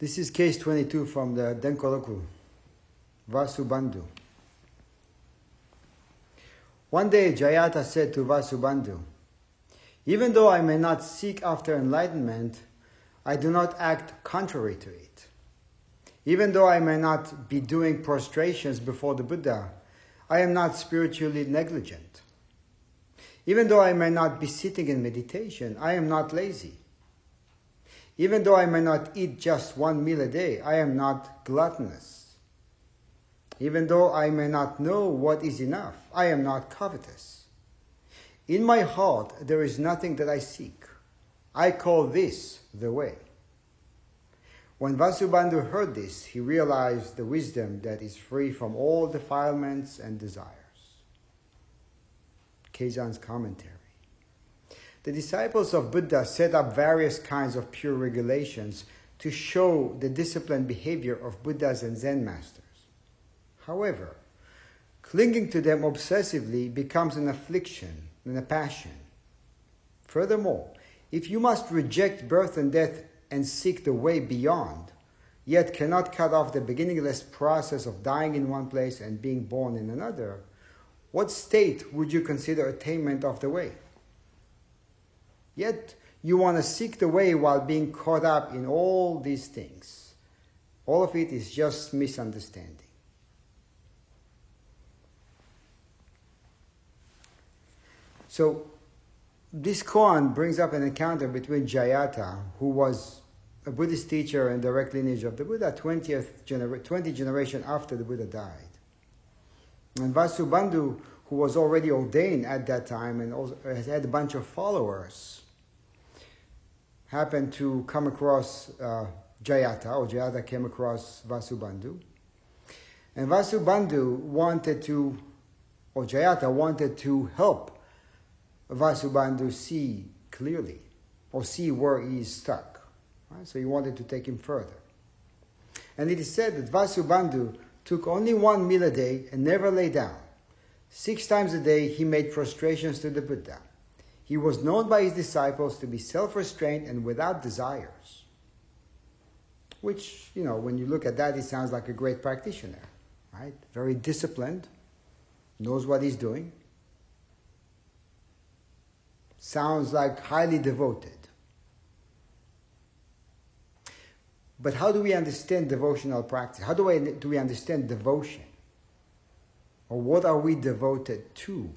This is case 22 from the Denkoroku, Vasubandhu. One day Jayata said to Vasubandhu, Even though I may not seek after enlightenment, I do not act contrary to it. Even though I may not be doing prostrations before the Buddha, I am not spiritually negligent. Even though I may not be sitting in meditation, I am not lazy. Even though I may not eat just one meal a day, I am not gluttonous. Even though I may not know what is enough, I am not covetous. In my heart, there is nothing that I seek. I call this the way. When Vasubandhu heard this, he realized the wisdom that is free from all defilements and desires. Keizan's commentary. The disciples of Buddha set up various kinds of pure regulations to show the disciplined behavior of Buddhas and Zen masters. However, clinging to them obsessively becomes an affliction and a passion. Furthermore, if you must reject birth and death and seek the way beyond, yet cannot cut off the beginningless process of dying in one place and being born in another, what state would you consider attainment of the way? Yet you want to seek the way while being caught up in all these things. All of it is just misunderstanding. So, this koan brings up an encounter between Jayata, who was a Buddhist teacher and direct lineage of the Buddha, 20th genera- 20 generation after the Buddha died. And Vasubandhu, who was already ordained at that time and also has had a bunch of followers, happened to come across uh, Jayata, or Jayata came across Vasubandhu. And Vasubandhu wanted to, or Jayata wanted to help Vasubandhu see clearly, or see where he is stuck. Right? So he wanted to take him further. And it is said that Vasubandhu took only one meal a day and never lay down. Six times a day he made prostrations to the Buddha. He was known by his disciples to be self restrained and without desires. Which, you know, when you look at that, he sounds like a great practitioner, right? Very disciplined, knows what he's doing. Sounds like highly devoted. But how do we understand devotional practice? How do, I, do we understand devotion? Or what are we devoted to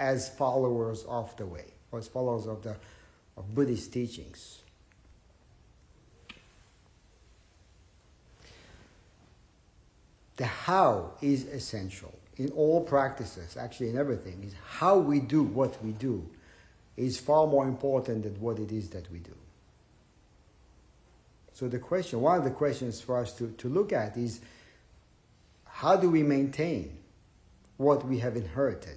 as followers of the way, or as followers of the of Buddhist teachings? The how is essential in all practices, actually in everything, is how we do what we do is far more important than what it is that we do. So the question, one of the questions for us to, to look at is how do we maintain what we have inherited?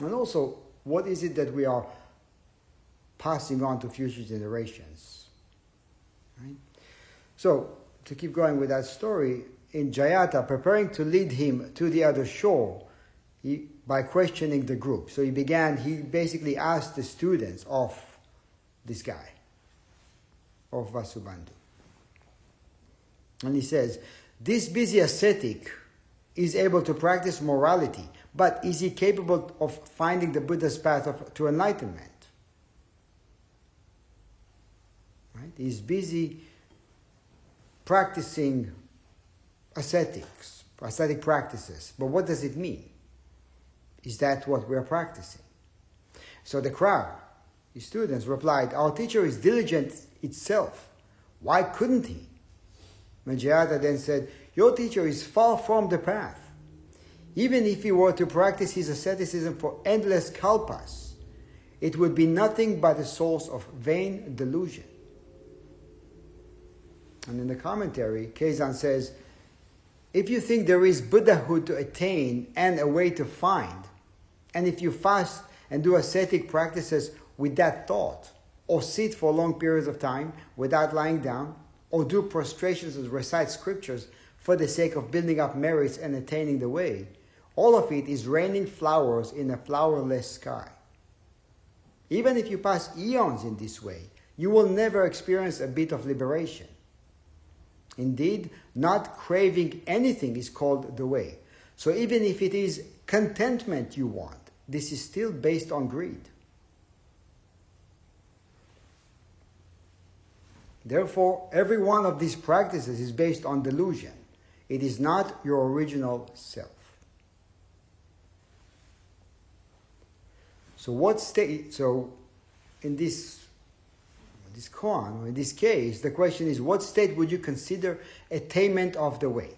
And also, what is it that we are passing on to future generations? Right? So, to keep going with that story, in Jayata, preparing to lead him to the other shore he, by questioning the group. So he began, he basically asked the students of this guy, of Vasubandhu. And he says, This busy ascetic is able to practice morality, but is he capable of finding the Buddha's path of, to enlightenment? Right? He's busy practicing ascetics, ascetic practices. But what does it mean? Is that what we are practicing? So the crowd, the students, replied, Our teacher is diligent itself. Why couldn't he? Manjayata then said, Your teacher is far from the path. Even if he were to practice his asceticism for endless kalpas, it would be nothing but a source of vain delusion. And in the commentary, Keizan says, if you think there is Buddhahood to attain and a way to find, and if you fast and do ascetic practices with that thought, or sit for long periods of time without lying down, or do prostrations and recite scriptures for the sake of building up merits and attaining the way, all of it is raining flowers in a flowerless sky. Even if you pass eons in this way, you will never experience a bit of liberation. Indeed, not craving anything is called the way. So even if it is contentment you want, this is still based on greed. Therefore, every one of these practices is based on delusion. It is not your original self. So what state so in this this koan, in this case, the question is what state would you consider attainment of the way?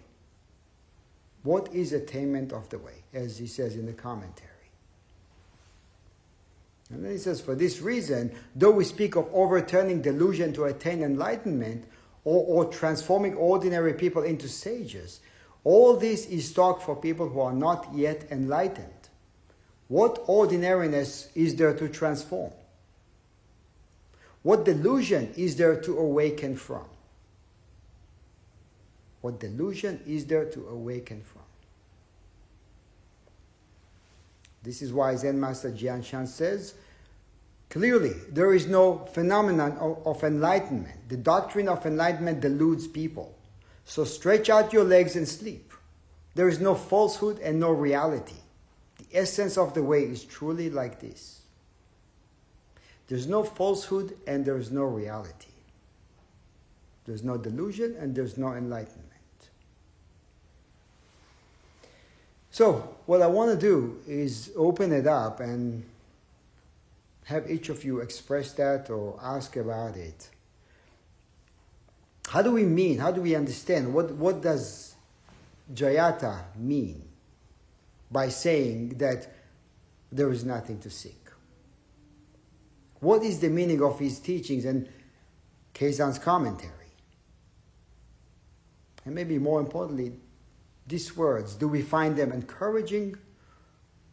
What is attainment of the way? As he says in the commentary. And then he says, for this reason, though we speak of overturning delusion to attain enlightenment or, or transforming ordinary people into sages, all this is talk for people who are not yet enlightened. What ordinariness is there to transform? What delusion is there to awaken from? What delusion is there to awaken from? This is why Zen Master Jian Shan says, clearly, there is no phenomenon of, enlightenment. The doctrine of enlightenment deludes people. So stretch out your legs and sleep. There is no falsehood and no reality. Essence of the way is truly like this. There's no falsehood and there's no reality. There's no delusion and there's no enlightenment. So, what I want to do is open it up and have each of you express that or ask about it. How do we mean? How do we understand? What, what does Jayata mean by saying that there is nothing to seek? What is the meaning of his teachings and Keizan's commentary? And maybe more importantly, these words, do we find them encouraging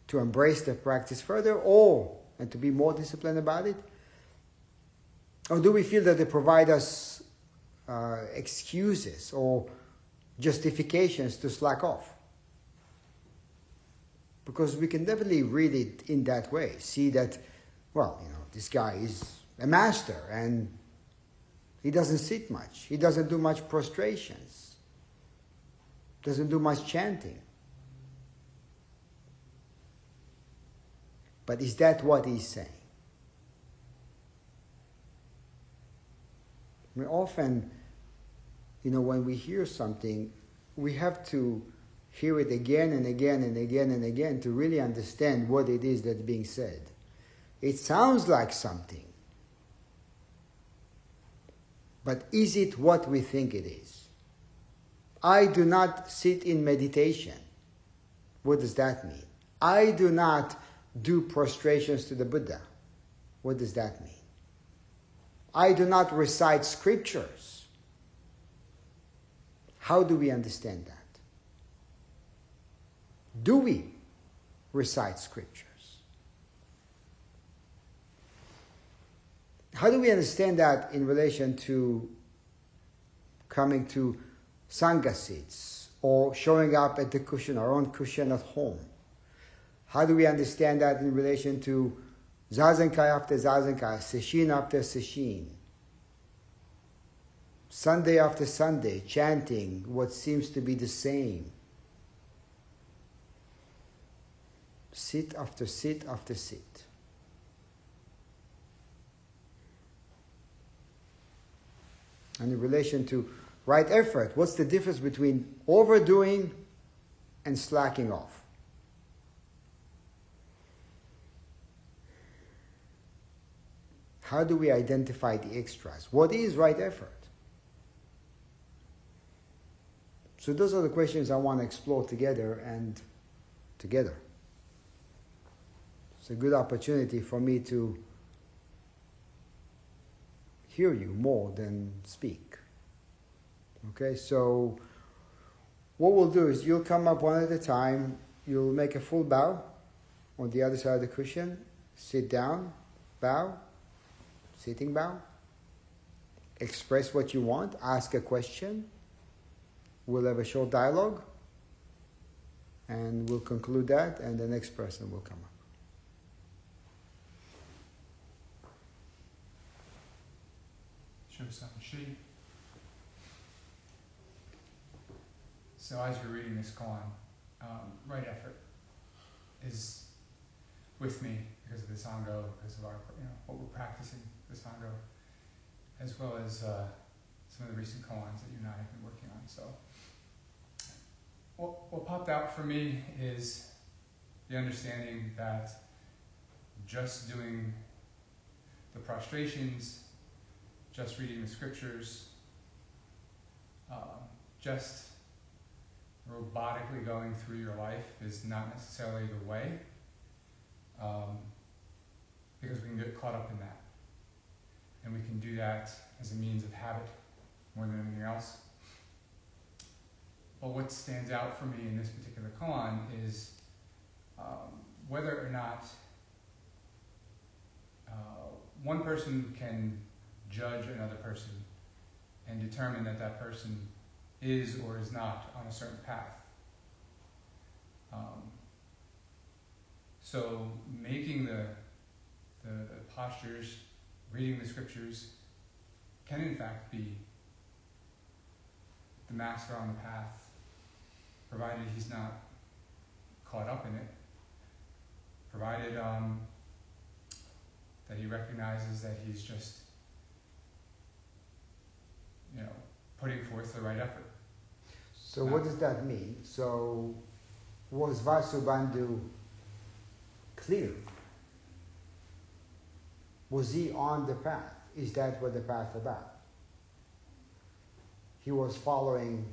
to embrace the practice further or and to be more disciplined about it? Or do we feel that they provide us uh, excuses or justifications to slack off? Because we can definitely read it in that way. See that, well, you know, this guy is a master and he doesn't sit much. He doesn't do much prostrations. Doesn't do much chanting. But is that what he's saying? I mean, often, you know, when we hear something, we have to hear it again and again and again and again to really understand what it is that's being said. It sounds like something. But is it what we think it is? I do not sit in meditation. What does that mean? I do not do prostrations to the Buddha. What does that mean? I do not recite scriptures. How do we understand that? Do we recite scriptures? How do we understand that in relation to coming to Sangha seats or showing up at the cushion, our own cushion at home? How do we understand that in relation to Zazenkai after Zazenkai, Sesshin after Sesshin? Sunday after Sunday, chanting what seems to be the same. Sit after sit after sit. and in relation to right effort, what's the difference between overdoing and slacking off? How do we identify the extras? What is right effort? So those are the questions I want to explore together and together. It's a good opportunity for me to hear you more than speak. Okay, so what we'll do is you'll come up one at a time, you'll make a full bow on the other side of the cushion, sit down, bow, sitting bow, express what you want, ask a question. We'll have a short dialogue and we'll conclude that, and the next person will come up. Shi. So as you're reading this koan, um, right effort is with me because of the Ango, because of our, you know, what we're practicing, the Ango, as well as uh, some of the recent koans that you and I have been working on. So what, what popped out for me is the understanding that just doing the prostrations, just reading the scriptures, uh, just robotically going through your life is not necessarily the way, um, because we can get caught up in that. And we can do that as a means of habit more than anything else. But what stands out for me in this particular koan is um, whether or not uh, one person can judge another person and determine that that person is or is not on a certain path. Um, so making the, the, postures, reading the scriptures, can in fact be the master on the path, provided he's not caught up in it, provided um, that he recognizes that he's just, you know, putting forth the right effort. So what does that mean? So was Vasubandhu clear? Was he on the path? Is that what the path about? He was following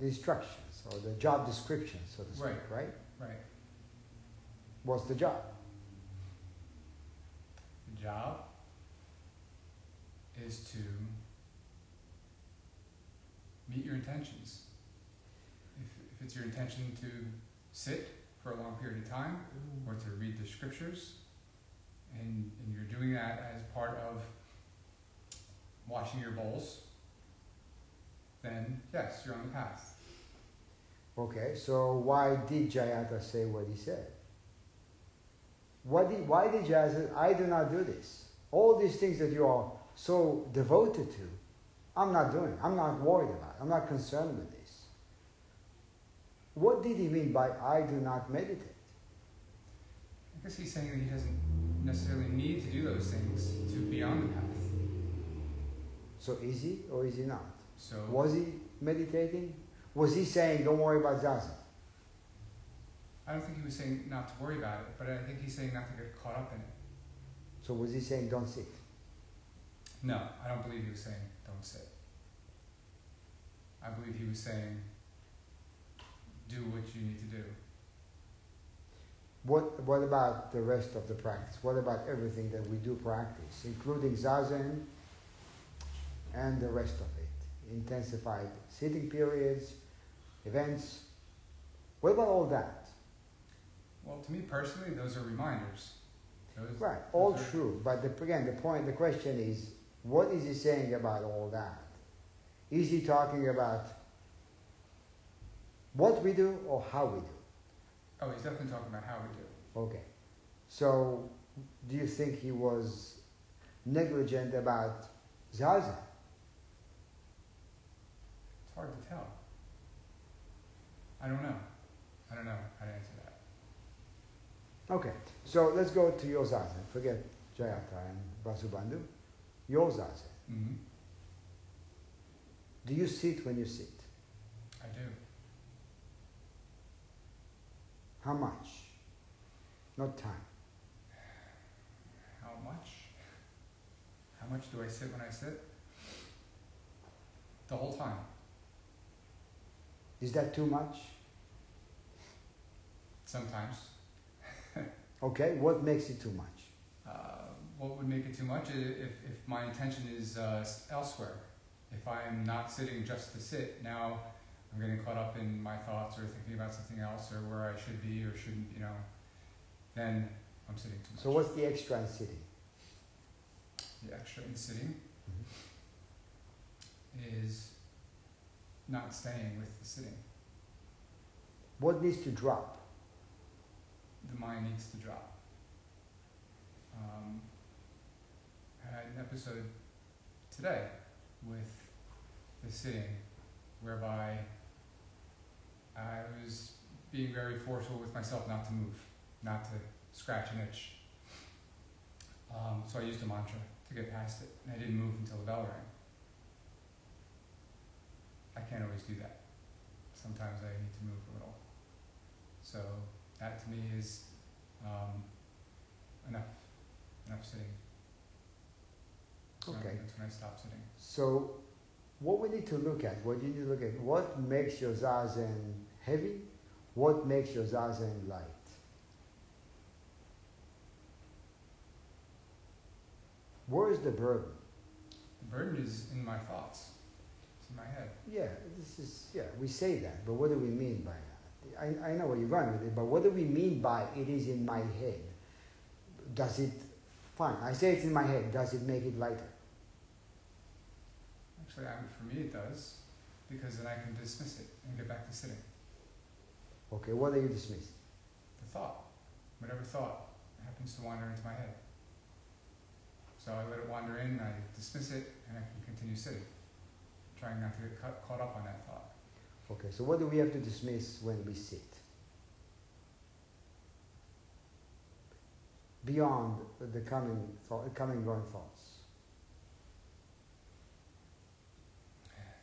the instructions or the job description, so to speak, Right. right? Right. What's the job? The job is to meet your intentions. If, if it's your intention to sit for a long period of time or to read the scriptures, and, and you're doing that as part of washing your bowls, then yes, you're on the path. Okay, so why did Jayata say what he said? Did, why did Jayata say, I do not do this? All these things that you are so devoted to, I'm not doing. I'm not worried about. it. I'm not concerned with this. What did he mean by I do not meditate? I guess he's saying that he doesn't necessarily need to do those things to be on the path. So is he or is he not? So Was he meditating? Was he saying, don't worry about zazen? I don't think he was saying not to worry about it, but I think he's saying not to get caught up in it. So was he saying, don't sit? No, I don't believe he was saying. I believe he was saying do what you need to do. What, what about the rest of the practice? What about everything that we do practice, including zazen and the rest of it? Intensified sitting periods, events. What about all that? Well, to me personally, those are reminders. Those, Right, all true. But the, again, the point, the question is, what is he saying about all that? Is he talking about what we do or how we do? Oh, he's definitely talking about how we do. Okay. So, do you think he was negligent about zazen? It's hard to tell. I don't know. I don't know how to answer that. Okay. So let's go to your zazen. Forget Jayata and Vasubandhu. Your zazen. Mm-hmm. Do you sit when you sit? I do. How much? Not time. How much? How much do I sit when I sit? The whole time. Is that too much? Sometimes. Okay. What makes it too much? Uh, what would make it too much if, if my intention is uh, elsewhere. If I'm not sitting just to sit, now I'm getting caught up in my thoughts or thinking about something else or where I should be or shouldn't, you know, then I'm sitting too much. So what's the extra in sitting? the extra in sitting is not staying with the sitting. What needs to drop? The mind needs to drop. Um, I had an episode today with the sitting, whereby I was being very forceful with myself not to move, not to scratch an itch. Um, so I used a mantra to get past it, and I didn't move until the bell rang. I can't always do that. Sometimes I need to move a little. So that to me is um, enough, enough sitting. So Okay. That's when I stop sitting. So, what we need to look at, what you need to look at, what makes your zazen heavy, what makes your zazen light. Where is the burden? The burden is in my thoughts. It's in my head. Yeah, this is yeah. We say that, but what do we mean by that? I, I know where you're going with it, but what do we mean by it is in my head? Does it? Fine, I say it's in my head. Does it make it lighter? For me it does, because then I can dismiss it and get back to sitting. Okay, what are you dismissing? The thought, whatever thought happens to wander into my head. So I let it wander in, I dismiss it, and I can continue sitting, trying not to get caught up on that thought. Okay, so what do we have to dismiss when we sit? Beyond the coming, thought, coming going thoughts.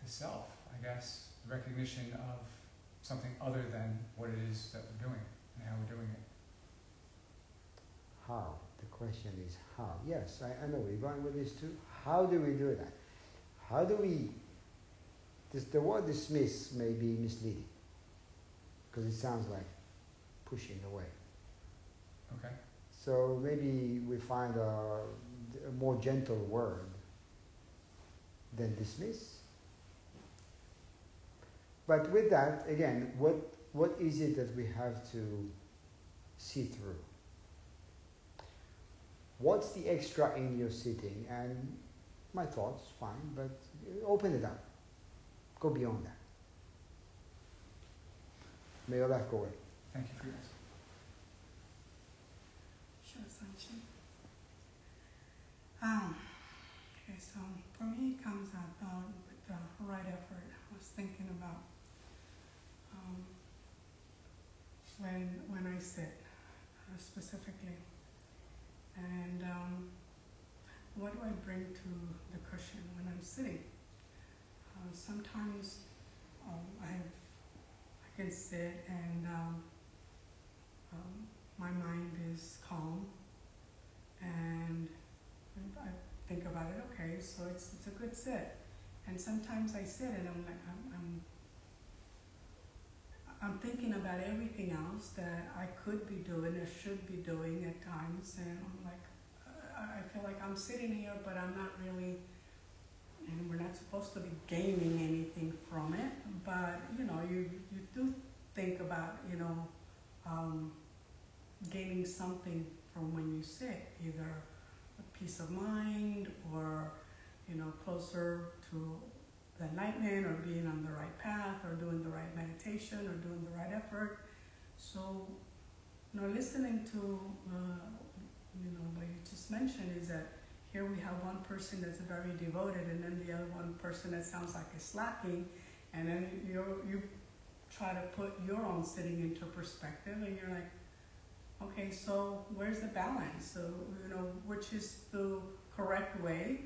The self, I guess, the recognition of something other than what it is that we're doing and how we're doing it. How? The question is how. Yes, I, I know we're going with this too. How do we do that? How do we? This, the word dismiss may be misleading because it sounds like pushing away. Okay? So maybe we find a, a more gentle word than dismiss. But with that, again, what, what is it that we have to see through? What's the extra in your sitting? And my thoughts, fine, but open it up. Go beyond that. May your life go away. Thank you for your. Sure, Sanchi. Um, okay, so for me, it comes about with the right effort. I was thinking about um, when when I sit uh, specifically, and um, what do I bring to the cushion when I'm sitting? Uh, sometimes um, I I can sit and um, um, my mind is calm and I think about it, okay, so it's, it's a good sit. And sometimes I sit and I'm like, I'm, I'm, I'm thinking about everything else that I could be doing or should be doing at times. And I'm like, uh, I feel like I'm sitting here, but I'm not really, and we're not supposed to be gaining anything from it. But, you know, you, you do think about, you know, um, gaining something from when you sit, either a peace of mind or, you know, closer to the enlightenment or being on the right path or doing the right meditation or doing the right effort. So, you know, listening to, uh, you know, what you just mentioned is that here we have one person that's very devoted and then the other one person that sounds like is slacking and then you you try to put your own sitting into perspective and you're like, Okay, so where's the balance? So, you know, which is the correct way,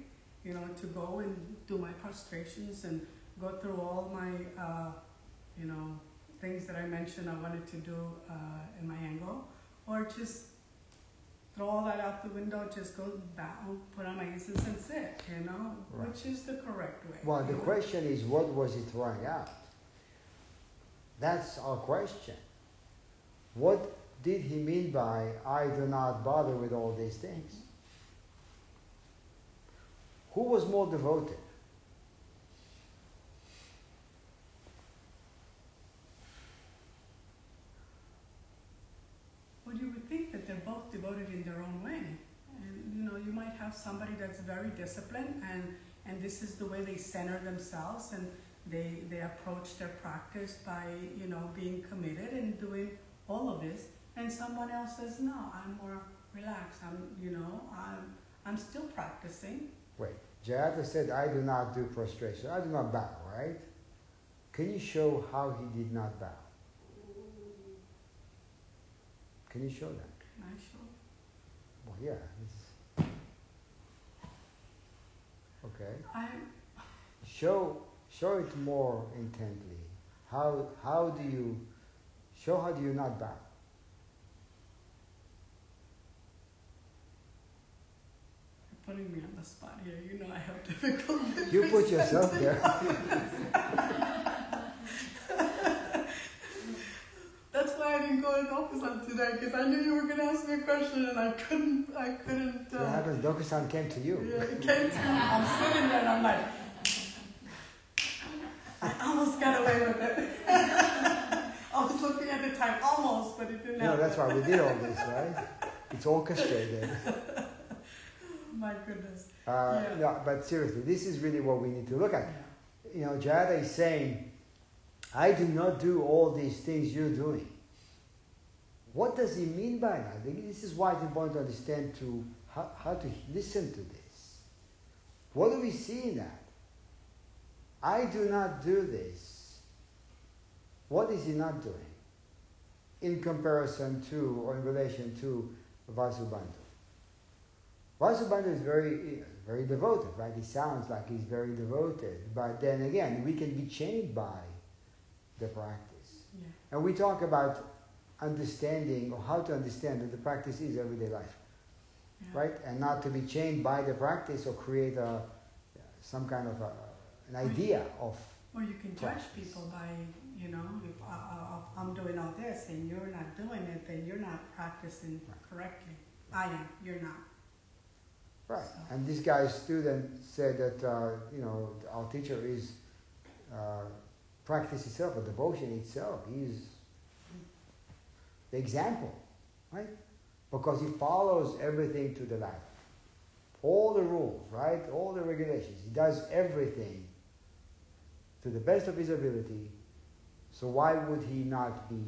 you know, to go and do my prostrations and go through all my, uh, you know, things that I mentioned I wanted to do uh, in my Ango, or just throw all that out the window, just go down, put on my incense and sit, you know, Right. which is the correct way. Well, the know? question is, what was he throwing out? That's our question. What did he mean by, I do not bother with all these things? Who was more devoted? Well, you would think that they're both devoted in their own way. And you know, you might have somebody that's very disciplined and and this is the way they center themselves and they they approach their practice by, you know, being committed and doing all of this. And someone else says, No, I'm more relaxed. I'm you know, I'm I'm still practicing. Wait, Jayata said, I do not do prostration. I do not bow, right? Can you show how he did not bow? Can you show that? Can I show? Well, yeah. Okay. I, Show show it more intently. How how do you show how do you not bow? you're putting me on the spot here. You know I have difficulty. You put yourself there. That's why I didn't go in Dokusan today because I knew you were going to ask me a question and I couldn't. I couldn't. What Uh, happens? Dokusan came to you. yeah, it came to me. I'm sitting there and I'm like, I almost got away with it. I was looking at the time, almost, but it didn't know, happen. that's why we did all this, right? It's orchestrated. My goodness. Uh, Yeah. no, but seriously, this is really what we need to look at. Yeah. You know, Jada is saying, I do not do all these things you're doing. What does he mean by that? This is why it's important to understand to how, how to listen to this. What do we see in that? I do not do this. What is he not doing? In comparison to or in relation to Vasubandhu. Vasubandhu is very, very devoted, right? He sounds like he's very devoted, but then again, we can be chained by the practice. Yeah. And we talk about understanding or how to understand that the practice is everyday life, Yeah. right? And not to be chained by the practice or create a, some kind of a, an idea of, Or you can judge people by, you know, if uh, uh, I, I, I'm doing all this and you're not doing it, then you're not practicing Right. correctly. I am, you're not. Right. And this guy's student said that, uh, you know, our teacher is uh, practice itself, or devotion itself. He's the example, right? Because he follows everything to the letter. All the rules, right? All the regulations. He does everything to the best of his ability. So why would he not be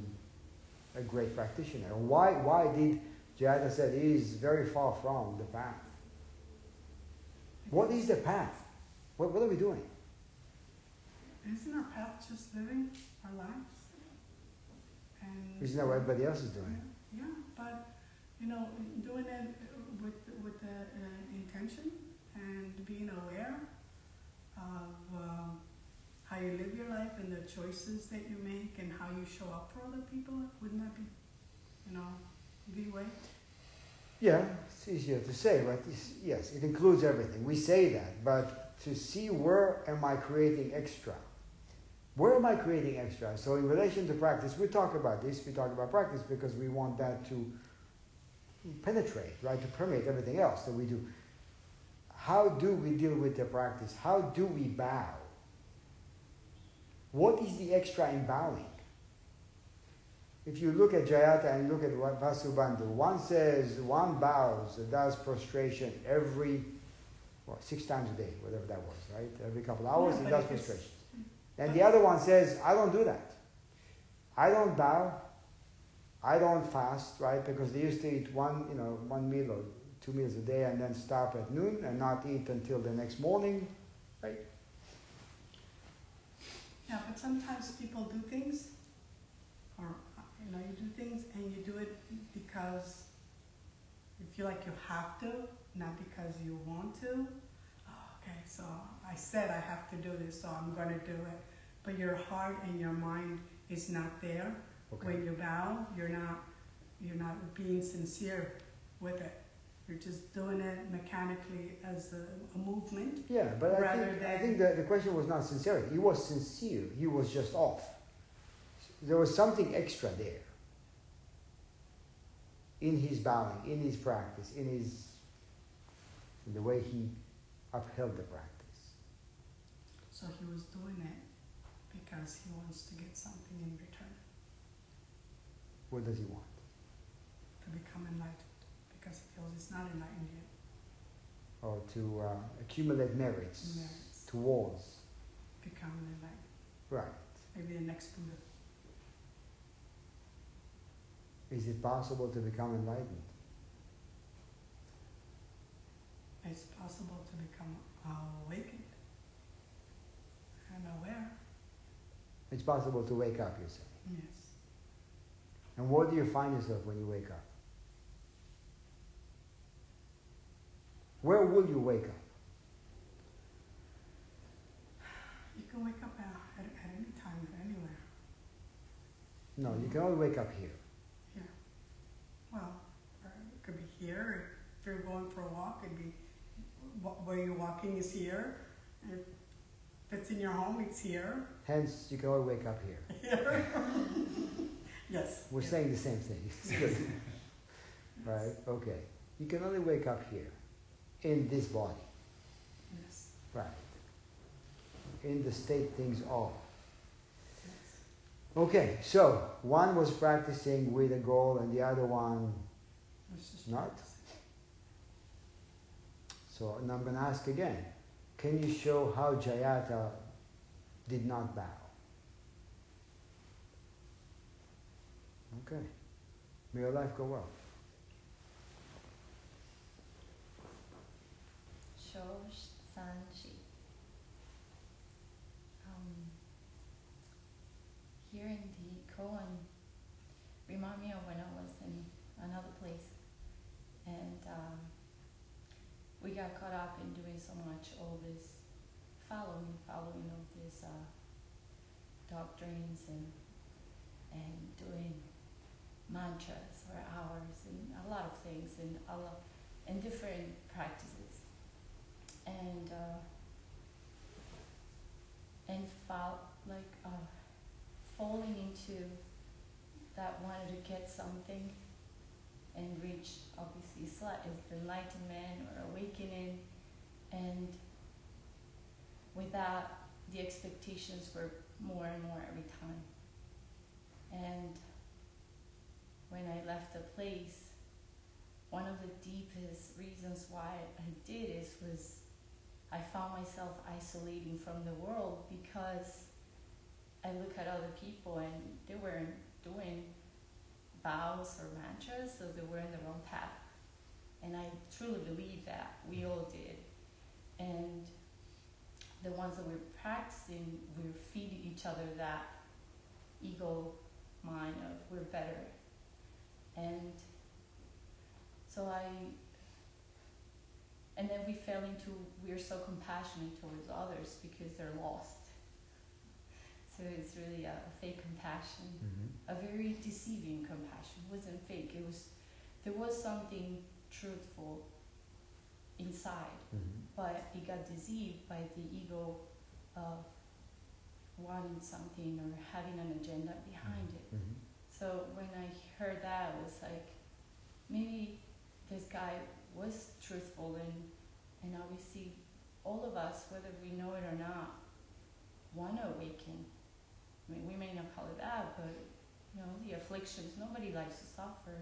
a great practitioner? Why, why did Jayata said he is very far from the path? What is the path? What, what are we doing? Isn't our path just living our lives? And Isn't that what everybody else is doing? Yeah, but you know, doing it with with the uh, intention and being aware of um, how you live your life and the choices that you make and how you show up for other people. Wouldn't that be, you know, the way? Yeah, it's easier to say, it's, yes, it includes everything. We say that, but to see where am I creating extra? Where am I creating extra? So, in relation to practice, we talk about this, we talk about practice because we want that to penetrate, right, to permeate everything else that we do. How do we deal with the practice? How do we bow? What is the extra in bowing? If you look at Jayata and look at what Vasubandhu, one says one bows, does prostration every well, six times a day, whatever that was, right? Every couple of hours Yeah, he does prostration. Mm-hmm. And the other one says, I don't do that. I don't bow. I don't fast, right? Because they used to eat one, you know, one meal or two meals a day and then stop at noon and not eat until the next morning. Right? Yeah, but sometimes people do things, you know, you do things and you do it because you feel like you have to, not because you want to. Oh, okay, so I said I have to do this, so I'm going to do it. But your heart and your mind is not there. Okay. When you bow, you're not you're not being sincere with it. You're just doing it mechanically as a, a movement. Yeah, but I think, I think that the question was not sincerity. He was sincere. He was just off. There was something extra there. In his bowing, in his practice, in his in the way he upheld the practice. So he was doing it because he wants to get something in return, What does he want? to become enlightened, because he feels he's not enlightened yet. Or to uh, accumulate merits Merits. towards. Becoming enlightened. Right. Maybe the next Buddha. Is it possible to become enlightened? it's possible to become awakened and aware. It's possible to wake up, you say. Yes. And where do you find yourself when you wake up? Where will you wake up? You can wake up at, at, any time, anywhere. No, you can only wake up. Here. Well, or it could be here. If you're going for a walk, it'd be where you're walking is here. If it's in your home, it's here. Hence, you can only wake up here. Here. yes. We're yes. saying the same thing. It's good. right? Okay. You can only wake up here, in this body. Yes. Right. In the state things are. Yes. Okay, so one was practicing with a goal and the other one Not? So and I'm going to ask again. Can you show how Jayata did not bow? Okay. May your life go well. Shosh Sanji. Um, hearing the koan remind me of when I was in another place, and um, we got caught up in doing so much all this following, following of these uh, doctrines and and doing mantras for hours and a lot of things and a lot and different practices. And uh, and fall like uh, falling into that wanted to get something and reach obviously slight enlightenment or awakening and with that the expectations were more and more every time. And when I left the place one of the deepest reasons why I did is was I found myself isolating from the world because I look at other people and they weren't doing vows or mantras, so they were in the wrong path. And I truly believe that we all did. And the ones that we're practicing, we're feeding each other that ego mind of we're better. And so I and then we fell into we're so compassionate towards others because they're lost. So it's really a, a fake compassion, a very deceiving compassion. It wasn't fake. It was there was something truthful inside, mm-hmm. but it got deceived by the ego of wanting something or having an agenda behind it. Mm-hmm. Mm-hmm. So when I heard that, I was like, maybe this guy was truthful and and obviously all of us, whether we know it or not, want to awaken. I mean, we may not call it that, but you know, the afflictions. Nobody likes to suffer.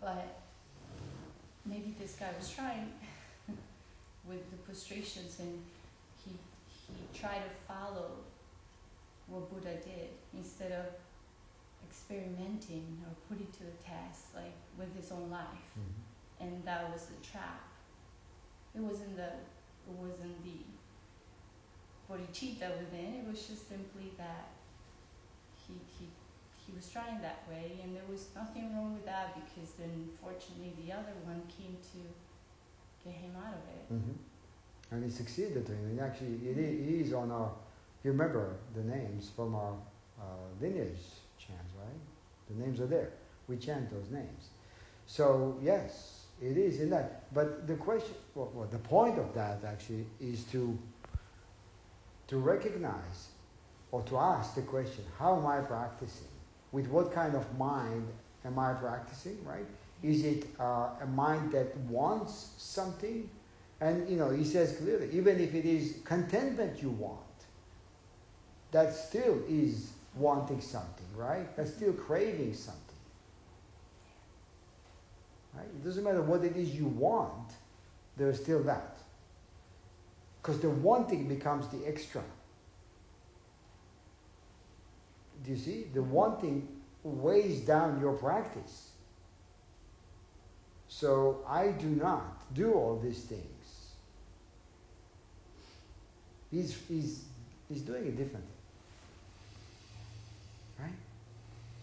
But maybe this guy was trying with the prostrations, and he he tried to follow what Buddha did instead of experimenting or putting to the test, like with his own life mm-hmm. and that was the trap. It wasn't the it wasn't the bodhicitta within, it was just simply that he was trying that way and there was nothing wrong with that because then fortunately the other one came to get him out of it. And he succeeded actually, it it is on our, you remember the names from our uh, lineage chants, right? The names are there. We chant those names. So, yes, it is in that. But the question, well, well, the point of that actually is to, to recognize or to ask the question, how am I practicing? With what kind of mind am I practicing, right? Is it uh, a mind that wants something? And you know, he says clearly, even if it is contentment you want, that still is wanting something, right? That's still craving something. Right? It doesn't matter what it is you want, there's still that. Because the wanting becomes the extra. Do you see? The wanting weighs down your practice. So I do not do all these things. He's, he's, he's doing it differently. Right?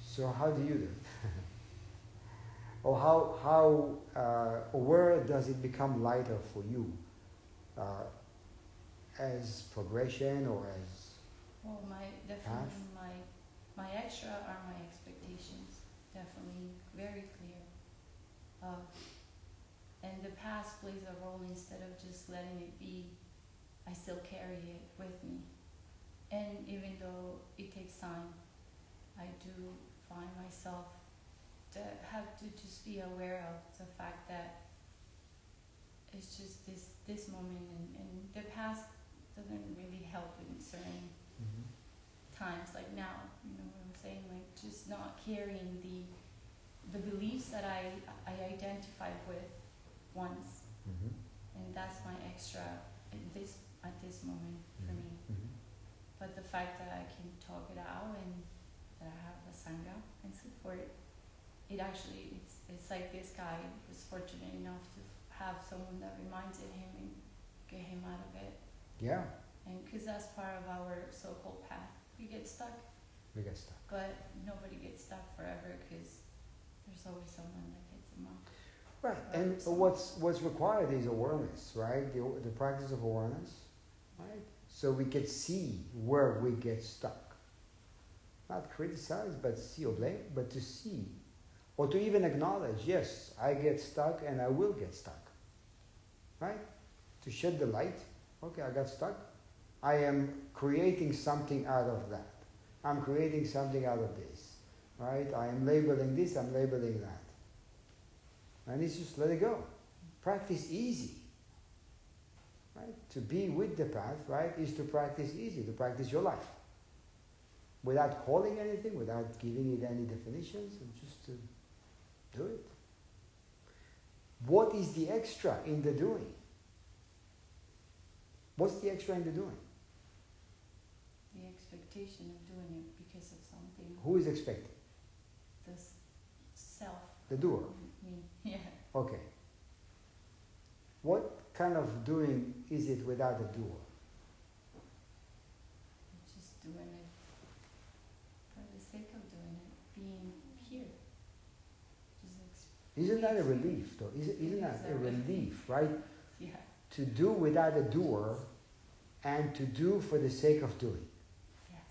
So how do you do it? or how, how uh, where does it become lighter for you? Uh, as progression or as Well, my definitely my extra are my expectations. Definitely very clear. Uh, and the past plays a role instead of just letting it be. I still carry it with me, and even though it takes time, I do find myself to have to just be aware of the fact that it's just this this moment and, and the past doesn't really help in certain times like now you know what i'm saying like just not carrying the the beliefs that i i identified with once. Mhm. and that's my extra at this at this moment for me. Mhm. but the fact that i can talk it out and that i have a sangha and support it actually it's it's like this guy was fortunate enough to have someone that reminded him and get him out of it. Yeah, and because that's part of our so-called path we get stuck we get stuck. but nobody gets stuck forever because there's always someone that gets them off. Right, and what's what's required is awareness, right? The, the practice of awareness, right? So we can see where we get stuck. Not criticize, but see or blame, but to see, or to even acknowledge, yes, I get stuck and I will get stuck, right? To shed the light. Okay, I got stuck. I am creating something out of that. I'm creating something out of this, right? I am labeling this. I'm labeling that. And it's just let it go. Practice easy. Right? To be with the path, right, is to practice easy, to practice your life. Without calling anything, without giving it any definitions, and just to do it. What is the extra in the doing? What's the extra in the doing? Expectation of doing it because of something, Who is expecting? The self, The doer. me, yeah. Okay. What kind of doing is it without a doer? Just doing it for the sake of doing it, being here. Just isn't that a relief, though? Isn't, isn't that a relief, right? yeah, To do without a doer and to do for the sake of doing. yes.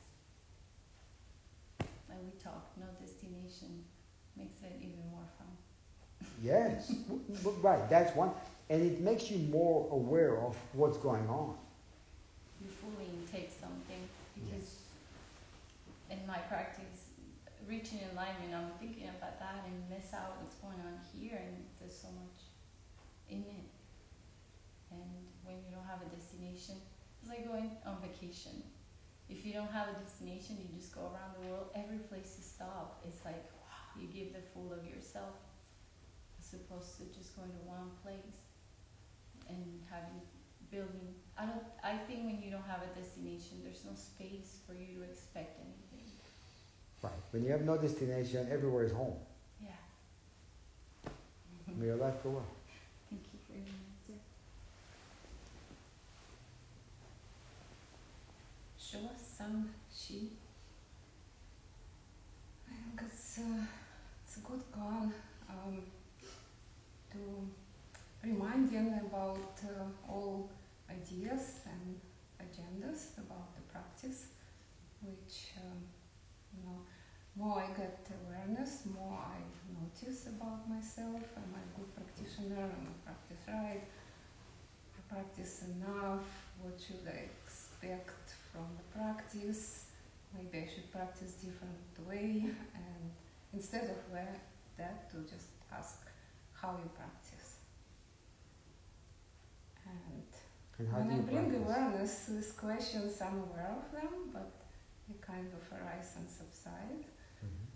Like we talk, no destination makes it even more fun. Yes, right, that's one. And it makes you more aware of what's going on. You fully intake something because in my practice, reaching enlightenment, I'm thinking about that and miss out what's going on here, and there's so much in it. And when you don't have a destination, it's like going on vacation. If you don't have a destination, you just go around the world. Every place you stop, it's like wow, you give the full of yourself, as opposed to just going to one place and having building. I don't. I think when you don't have a destination, there's no space for you to expect anything. Right. When you have no destination, everywhere is home. Yeah. May your life go well. Thank you for us some she. I think it's, uh, it's a good goal um, to remind them about uh, all ideas and agendas about the practice, which, um, you know, more I get awareness, more I notice about myself. Am I a good practitioner? Am I practice right? I practice enough? What should I expect from the practice? maybe I should practice different way and instead of where that to just ask how you practice. And And when I bring practice? awareness to these questions, I'm aware of them, but they kind of arise and subside. Mhm.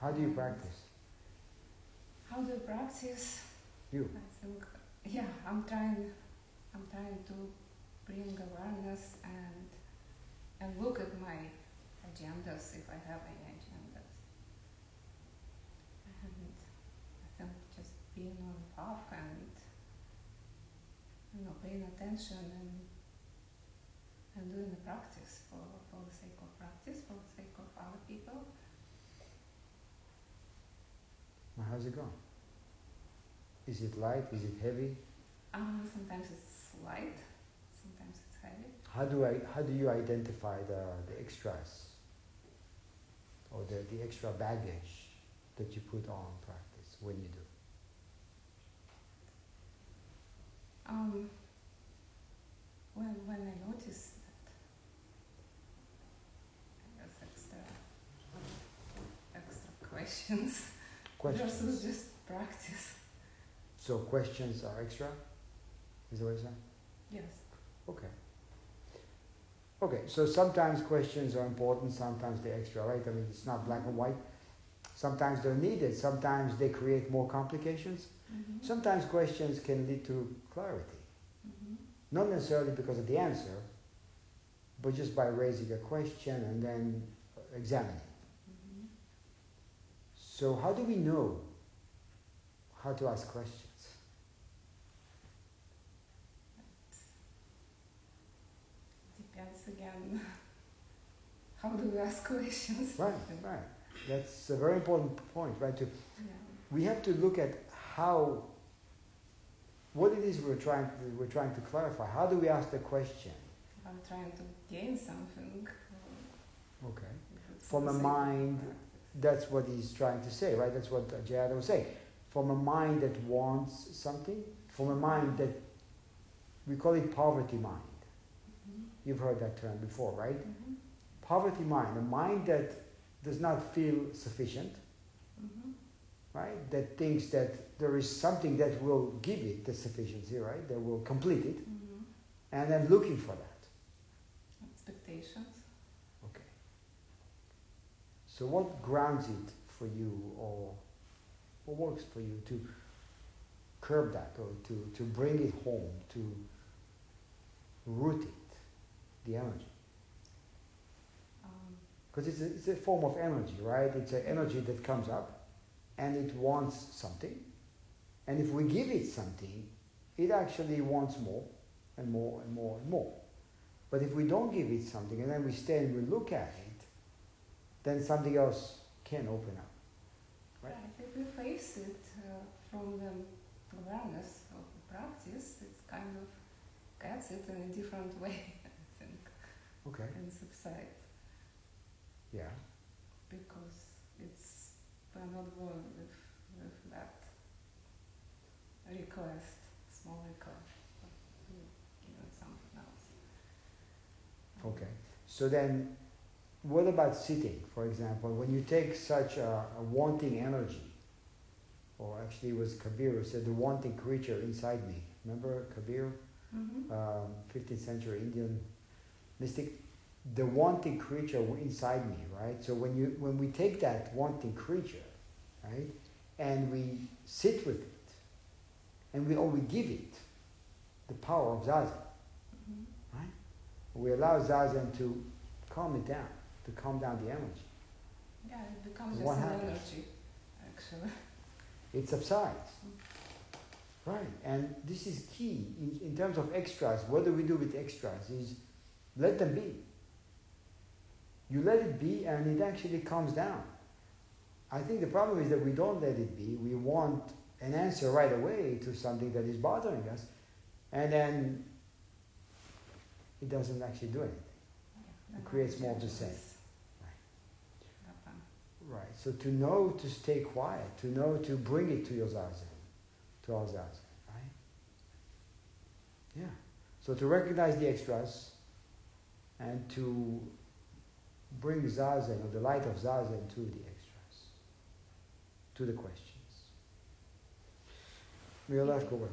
How do you practice? How do you practice? You. I think, yeah, I'm trying, I'm trying to bring awareness and and look at my agendas if I have any agendas. And I think just being on top and you know paying attention and and doing the practice for, for the sake of practice, for the sake of other people. Well, how's it going? Is it light? Is it heavy? Um, sometimes it's light, sometimes it's heavy. How do I how do you identify the, the extras or the, the extra baggage that you put on practice when you do? Um, when when I notice that I guess extra extra questions, Questions. versus just practice. So questions are extra? Is that what you're saying? Yes. Okay. Okay, so sometimes questions are important, sometimes they're extra, right? I mean, it's not black and white. Sometimes they're needed, sometimes they create more complications. Mm-hmm. Sometimes questions can lead to clarity. Mm-hmm. Not necessarily because of the answer, but just by raising a question and then examining. Mm-hmm. So, how do we know how to ask questions? Again. How do we ask questions? Right, right. That's a very important point, right? To Yeah. we have to look at how what it is we're trying to, we're trying to clarify. How do we ask the question? I'm trying to gain something. Okay. From a the sake of mind. That's what he's trying to say, right? That's what Jayata was saying. From a mind that wants something, from a mind that we call it poverty mind. You've heard that term before, right? Mhm. Poverty mind, a mind that does not feel sufficient, Mhm. right? That thinks that there is something that will give it the sufficiency, right? That will complete it, Mhm. and then looking for that. Expectations. Okay. So what grounds it for you or what works for you to curb that or to, to bring it home, to root it, the energy? Um, Because it's a, it's a form of energy, right? It's an energy that comes up and it wants something. And if we give it something, it actually wants more and more and more and more. But if we don't give it something and then we stay and we look at it, then something else can open up. Right. If we face it uh, from the awareness of the practice, it kind of gets it in a different way, Okay. and subsides Yeah. because it's we're not going with, with that request, small request, but give it something else. Okay. So then, what about sitting, for example? When you take such a, a wanting energy, or actually it was Kabir who said the wanting creature inside me. Remember Kabir, Mhm. um, 15th century Indian mystic? The wanting creature inside me, right? So when you when we take that wanting creature, right, and we sit with it, and we we give it the power of zazen, Mhm. right? We allow zazen to calm it down, to calm down the energy. Yeah, it becomes just an energy, actually. It subsides. Right, and this is key in, in terms of extras. What do we do with extras? Is let them be. You let it be, and it actually calms down. I think the problem is that we don't let it be. We want an answer right away to something that is bothering us, and then it doesn't actually do anything. Yeah, then creates more of the same. is. Right. So to know to stay quiet, to know to bring it to your zazen, to our zazen, right? Yeah. So to recognize the extras and to bring zazen or the light of zazen to the extras, to the questions. May your life go well.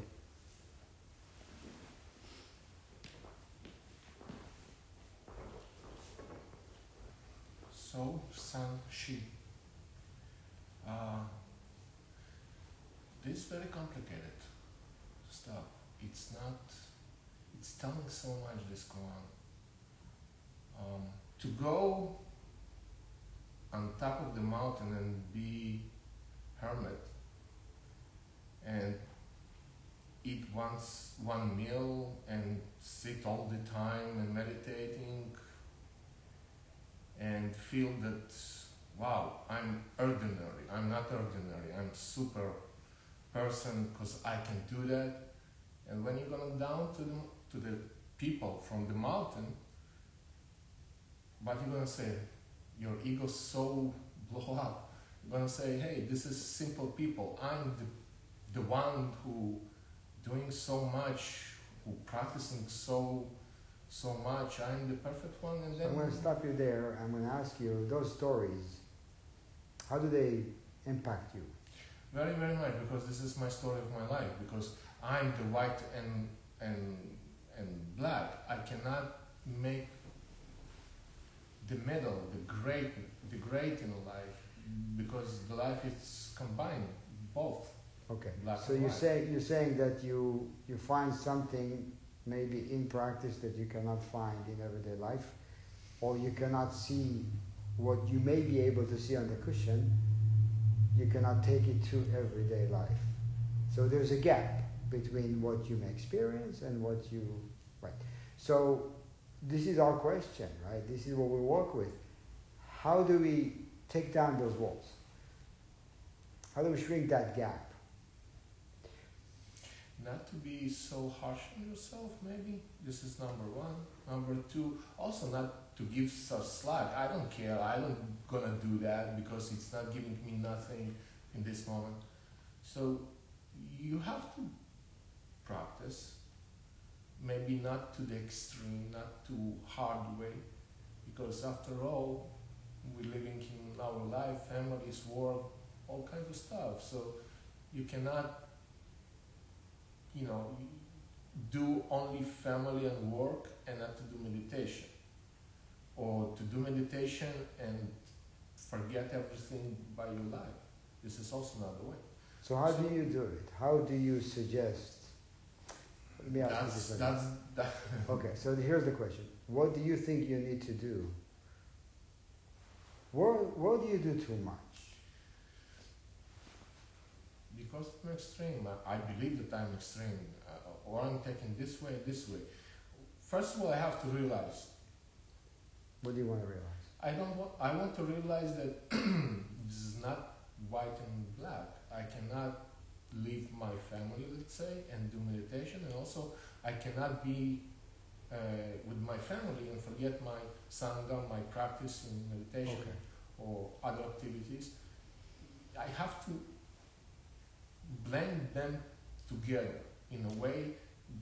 So, San Shi. Uh, this is very complicated stuff. It's not, it's telling so much, this koan. Um, to go on top of the mountain and be hermit and eat once one meal and sit all the time and meditating and feel that wow i'm ordinary. I'm not ordinary. I'm super person because i can do that. And when you're going down to the, to the people from the mountain what you're going to say your ego so blow up you're going to say hey this is simple people i'm the, the one who doing so much who practicing so so much. I'm the perfect one, and then I'm going to stop you there. I'm going to ask you those stories. How do they impact you? Very, very much because this is my story of my life. Because I'm the white and and and black. I cannot make the middle, the great, the great in life, because the life is combined both. Okay. So you say you're saying that you you find something maybe in practice that you cannot find in everyday life, or you cannot see what you may be able to see on the cushion. You cannot take it to everyday life. So there's a gap between what you may experience and what you right. So this is our question, right? This is what we work with. How do we take down those walls? How do we shrink that gap? not to be so harsh on yourself maybe this is number one number two also not to give such slack i don't care i don't gonna do that because it's not giving me nothing in this moment so you have to practice maybe not to the extreme not too hard way because after all we're living in our life families work all kinds of stuff so you cannot you know, do only family and work and not to do meditation. Or to do meditation and forget everything by your life. This is also not the way. So how So- do you do it? How do you suggest? Let me ask you That's, this. that's, that, Okay, so here's the question: What do you think you need to do? What What do you do too much? because I'm extreme. I, I believe that I'm extreme. Uh, or I'm taking this way, this way. First of all, I have to realize What do you want to realize? I don't want. I want to realize that this is not white and black. I cannot leave my family, let's say, and do meditation, and also I cannot be uh, with my family and forget my sangha, my practice in meditation Okay. or other activities. I have to blend them together in a way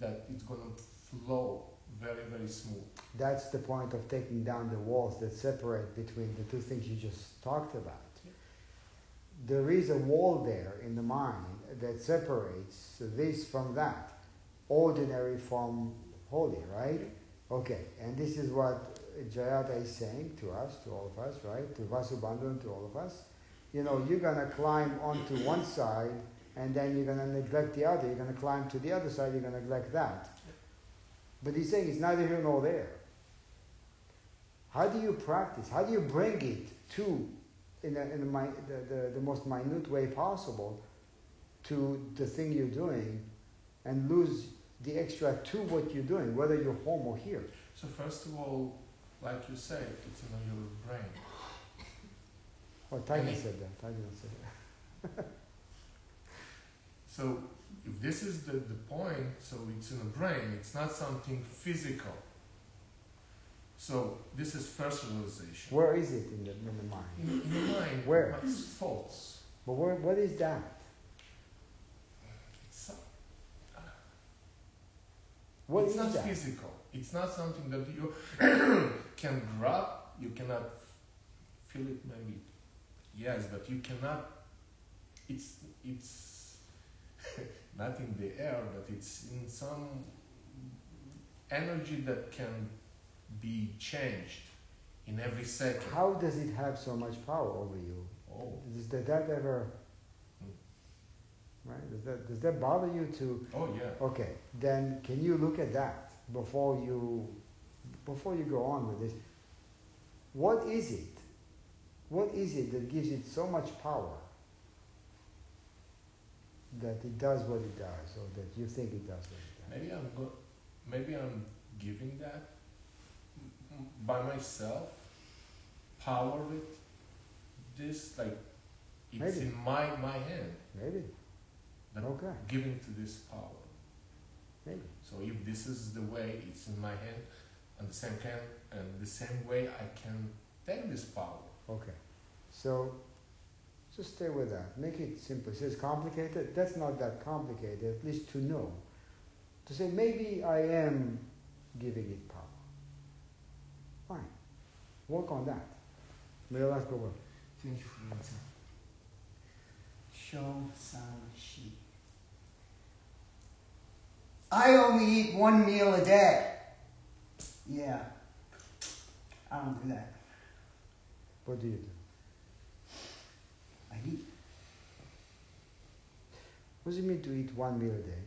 that it's gonna flow very, very smooth. That's the point of taking down the walls that separate between the two things you just talked about. There is a wall there in the mind that separates this from that, ordinary from holy, right? Okay, and this is what Jayata is saying to us, to all of us, right? To Vasubandhu and to all of us. You know, you're gonna climb onto one side and then you're gonna neglect the other. You're gonna climb to the other side, you're gonna neglect that. But he's saying it's neither here nor there. How do you practice? How do you bring it to, in, a, in a, the, the, the most minute way possible, to the thing you're doing and lose the extra to what you're doing, whether you're home or here? So first of all, like you say, it's in your brain. Oh, Tiger Any- said that. Tiger said that. So if this is the, the point, so it's in the brain, it's not something physical. So this is first realization. Where is it in the, in the mind? In, in the mind, Where? my thoughts. But where, what is that? It's, some- uh, What it's is not that? physical. It's not something that you can grab. You cannot feel it. Maybe yes, but you cannot. It's it's not in the air, but it's in some energy that can be changed in every second. How does it have so much power over you? Oh, Does that, that ever, hmm. right? Does that, does that bother you to, oh yeah. okay, then can you look at that before you, before you go on with this? What is it? What is it that gives it so much power? that it does what it does, or that you think it does what it does. Maybe I'm go- maybe I'm giving that by myself power with this like it's Maybe. in my my hand Maybe. that Okay. giving to this power. Maybe. So if this is the way it's in my hand, and the same can and the same way I can take this power. Okay. So just stay with that. Make it simple. It says complicated. That's not that complicated, at least to know. To say maybe I am giving it power. Work on that. May I ask over? Thank you for the answer. Sho San Shi. I only eat one meal a day. Yeah. I don't do that. What do you do? I eat. What does it mean to eat one meal a day?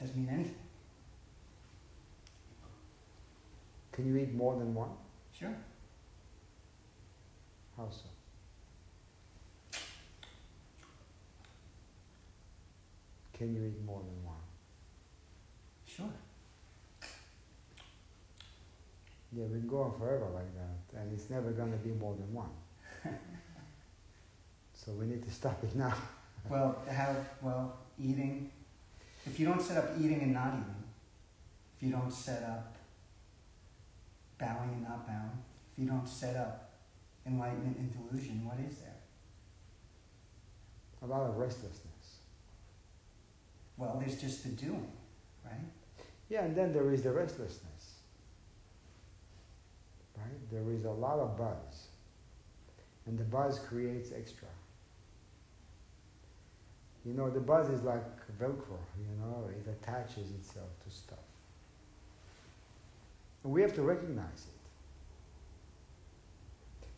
Doesn't mean anything. Can you eat more than one? Sure. How so? Can you eat more than one? Sure. Yeah, we can go on forever like that, and it's never going to be more than one. so we need to stop it now. Well, have, well, eating. If you don't set up eating and not eating, if you don't set up bowing and not bowing, if you don't set up enlightenment and delusion, what is there? A lot of restlessness. Well, there's just the doing, right? Yeah, and then there is the restlessness. Right? There is a lot of buzz. And the buzz creates extra. You know, the buzz is like Velcro, you know, it attaches itself to stuff. And we have to recognize it.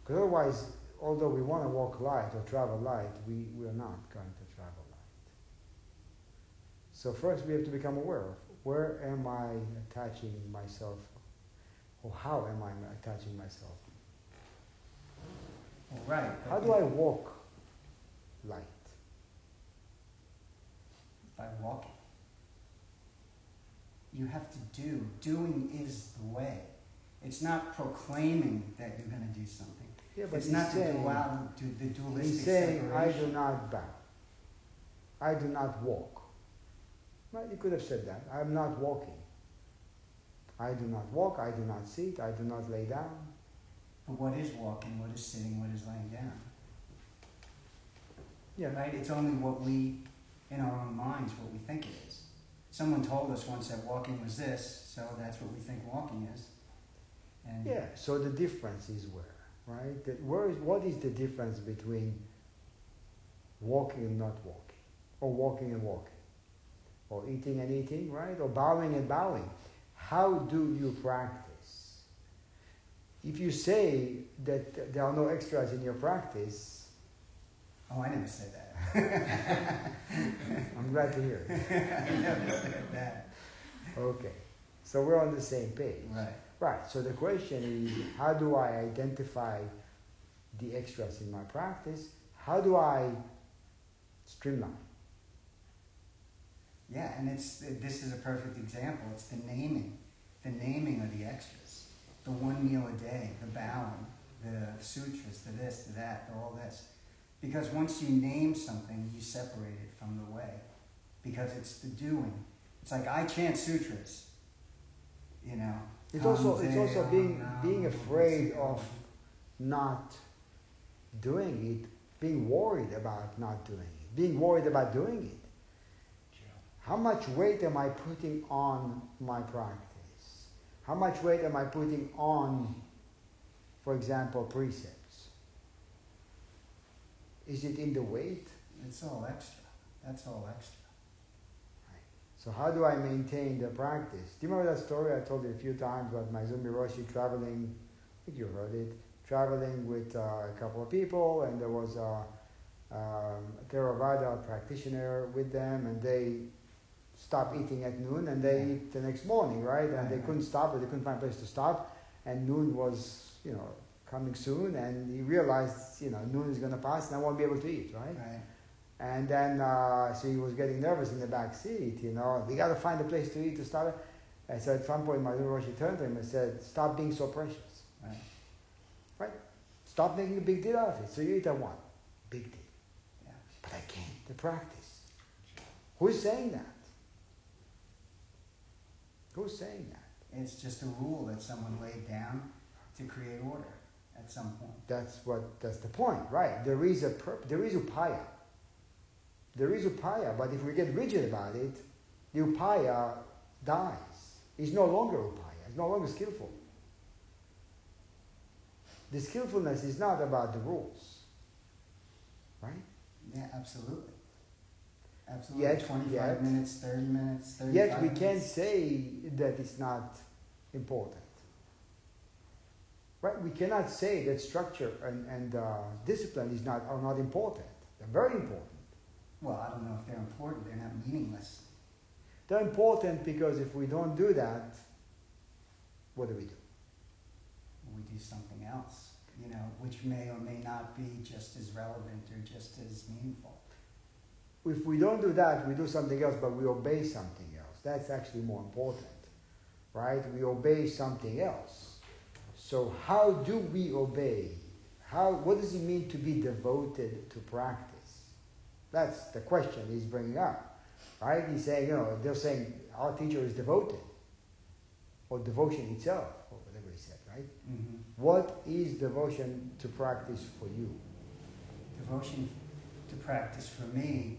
Because otherwise, although we want to walk light or travel light, we, we are not going to travel light. So first we have to become aware of where am I attaching myself or how am I attaching myself? Well, right. How do I walk light? By walking. You have to do. Doing is the way. It's not proclaiming that you're going to do something. Yeah, but it's not to saying, and do the dualistic he's saying I do not bow. I do not walk. Well, you could have said that. I am not walking. I do not walk, I do not sit, I do not lay down. But what is walking? What is sitting? What is laying down? Yeah. Right? It's only what we, in our own minds, what we think it is. Someone told us once that walking was this, so that's what we think walking is. And Yeah, so the difference is where, right? That where is, what is the difference between walking and not walking? Or walking and walking? Or eating and eating, right? Or bowing and bowing? How do you practice? If you say that there are no extras in your practice, Oh, I never said that. I'm glad to hear it. I never said that. Okay, so we're on the same page. Right. Right, so the question is how do I identify the extras in my practice? How do I streamline? Yeah, and it's this is a perfect example. It's the naming, the naming of the extras, the one meal a day, the bowing, the sutras, the this, the that, the all this. Because once you name something, you separate it from the way, because it's the doing. It's like I chant sutras, you know. It's also it's also being being afraid of not doing it, being worried about not doing it, being worried about doing it. How much weight am I putting on my practice? How much weight am I putting on, for example, precepts? Is it in the weight? It's all extra. That's all extra. So how do I maintain the practice? Do you remember that story I told you a few times about my Zumbi Roshi traveling? I think you heard it. Traveling with uh, a couple of people, and there was a, um, a Theravada practitioner with them, and they stopped eating at noon, and they Yeah. eat the next morning, right? And they couldn't stop, but they couldn't find a place to stop, and noon was, you know, coming soon, and he realized, you know, noon is going to pass, and I won't be able to eat, right? Right. And then, uh, so he was getting nervous in the back seat, you know. We got to find a place to eat to start. And so at some point, my little Roshi turned to him and said, "Stop being so precious. Right. Right? Stop making a big deal out of it. So you eat at one, big deal. Yeah. But I can't. The practice. Who's saying that? Who's saying that? It's just a rule that someone laid down to create order at some point. That's what. That's the point, right? There is a there is upaya. There is upaya, but if we get rigid about it, the upaya dies. It's no longer upaya. It's no longer skillful. The skillfulness is not about the rules, right? Yeah, absolutely. Absolutely. Yet- 25 yet- minutes, 30 minutes, 35 Yet we minutes. can't say that it's not important. Right? We cannot say that structure and, and uh, discipline is not, are not important. They're very important. Well, I don't know if they're important. They're not meaningless. They're important because if we don't do that, what do we do? We do something else, you know, which may or may not be just as relevant or just as meaningful. If we don't do that, we do something else, but we obey something else. That's actually more important, right? We obey something else. So how do we obey? How, what does it mean to be devoted to practice? That's the question he's bringing up, right? He's saying, you know, they're saying our teacher is devoted, or devotion itself, or whatever he said, right? Mm-hmm. What is devotion to practice for you? Devotion to practice for me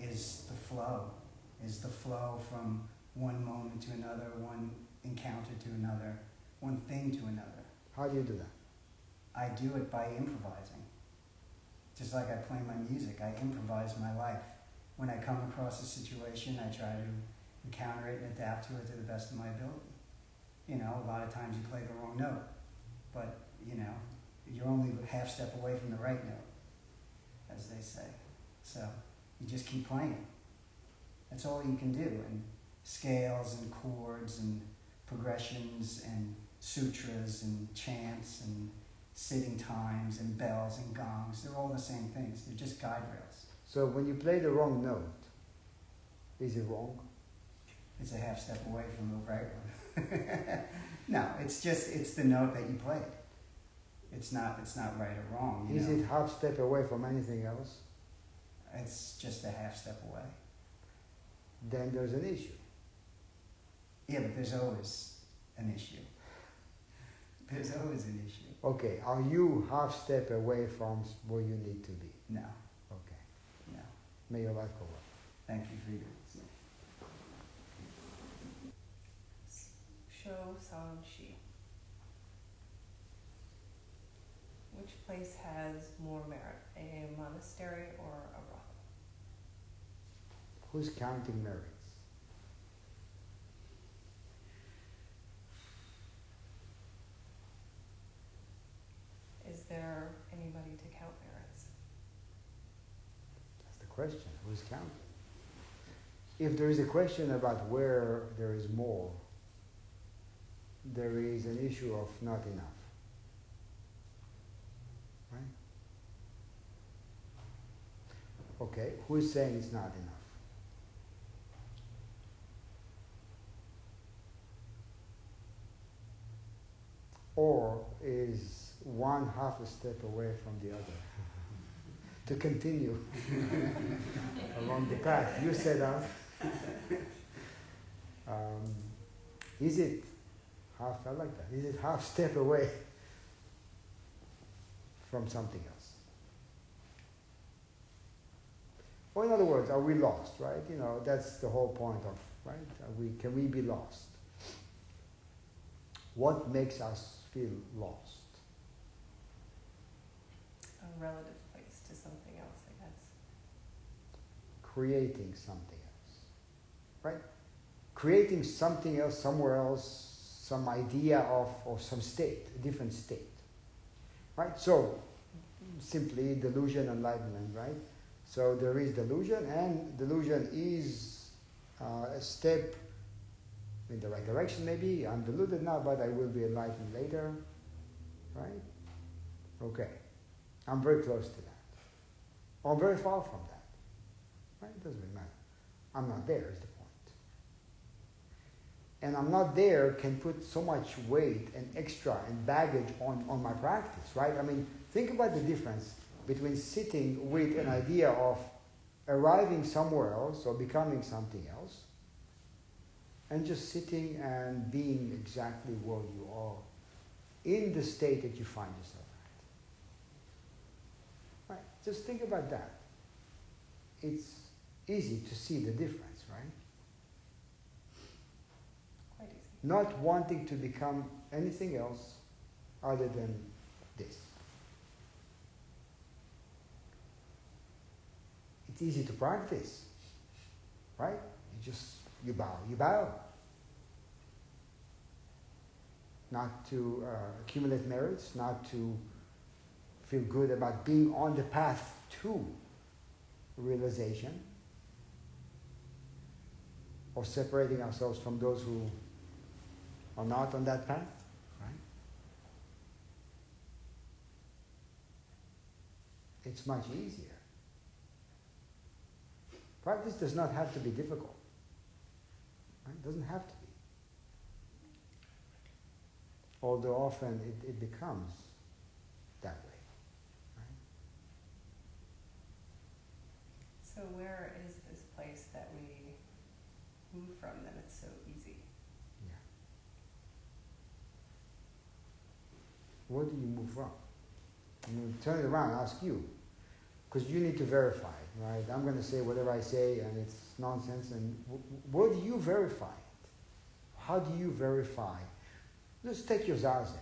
is the flow, is the flow from one moment to another, one encounter to another, one thing to another. How do you do that? I do it by improvising. Just like I play my music, I improvise my life. When I come across a situation, I try to encounter it and adapt to it to the best of my ability. You know, a lot of times you play the wrong note, but you know, you're only half step away from the right note, as they say. So you just keep playing. That's all you can do. And scales and chords and progressions and sutras and chants and sitting times and bells and gongs, they're all the same things. They're just guide rails. So when you play the wrong note, is it wrong? It's a half step away from the right one. no, it's just it's the note that you played. It's not it's not right or wrong. Is know? it half step away from anything else? It's just a half step away. Then there's an issue. Yeah, but there's always an issue. There's always an issue. Okay, are you half step away from where you need to be? No, Okay. no. May your life go well. Thank you for your. Sho San Shi. Which place has more merit, a monastery or a brothel? Who's counting merits? Is there anybody to count merits? That's the question. Who's counting? If there is a question about where there is more, there is an issue of not enough. Right? Okay, who is saying it's not enough? Or is one half a step away from the other? To continue along the path you set out. Um, is it half, I like that, is it half step away from something else? Or in other words, are we lost, right? You know, that's the whole point of, right? Are we, can we be lost? What makes us feel lost? A relative place to something else, I guess. Creating something else. Right? Creating something else somewhere else, some idea of or some state, a different state. Right? So simply delusion, enlightenment, right? So there is delusion, and delusion is uh, a step in the right direction, maybe. I'm deluded now, but I will be enlightened later. Right? Okay. I'm very close to that. Or very far from that. It doesn't really matter. I'm not there is the point. And I'm not there can put so much weight and extra and baggage on, on my practice, right? I mean, think about the difference between sitting with an idea of arriving somewhere else or becoming something else and just sitting and being exactly where you are in the state that you find yourself at. Right? Just think about that. It's easy to see the difference, right? Quite easy. Not wanting to become anything else other than this. It's easy to practice, right? You just you bow, you bow. Not to uh, accumulate merits, not to feel good about being on the path to realization, or separating ourselves from those who are not on that path, right? It's much easier. Practice does not have to be difficult. Right? It doesn't have to be. Although often it, it becomes that way. Right? So where is this place that we move from that it's so easy? Yeah. Where do you move from? I'm going to turn it around ask you. Because you need to verify right? I'm going to say whatever I say and it's nonsense. And w- where do you verify it? How do you verify? Let's take your zazen.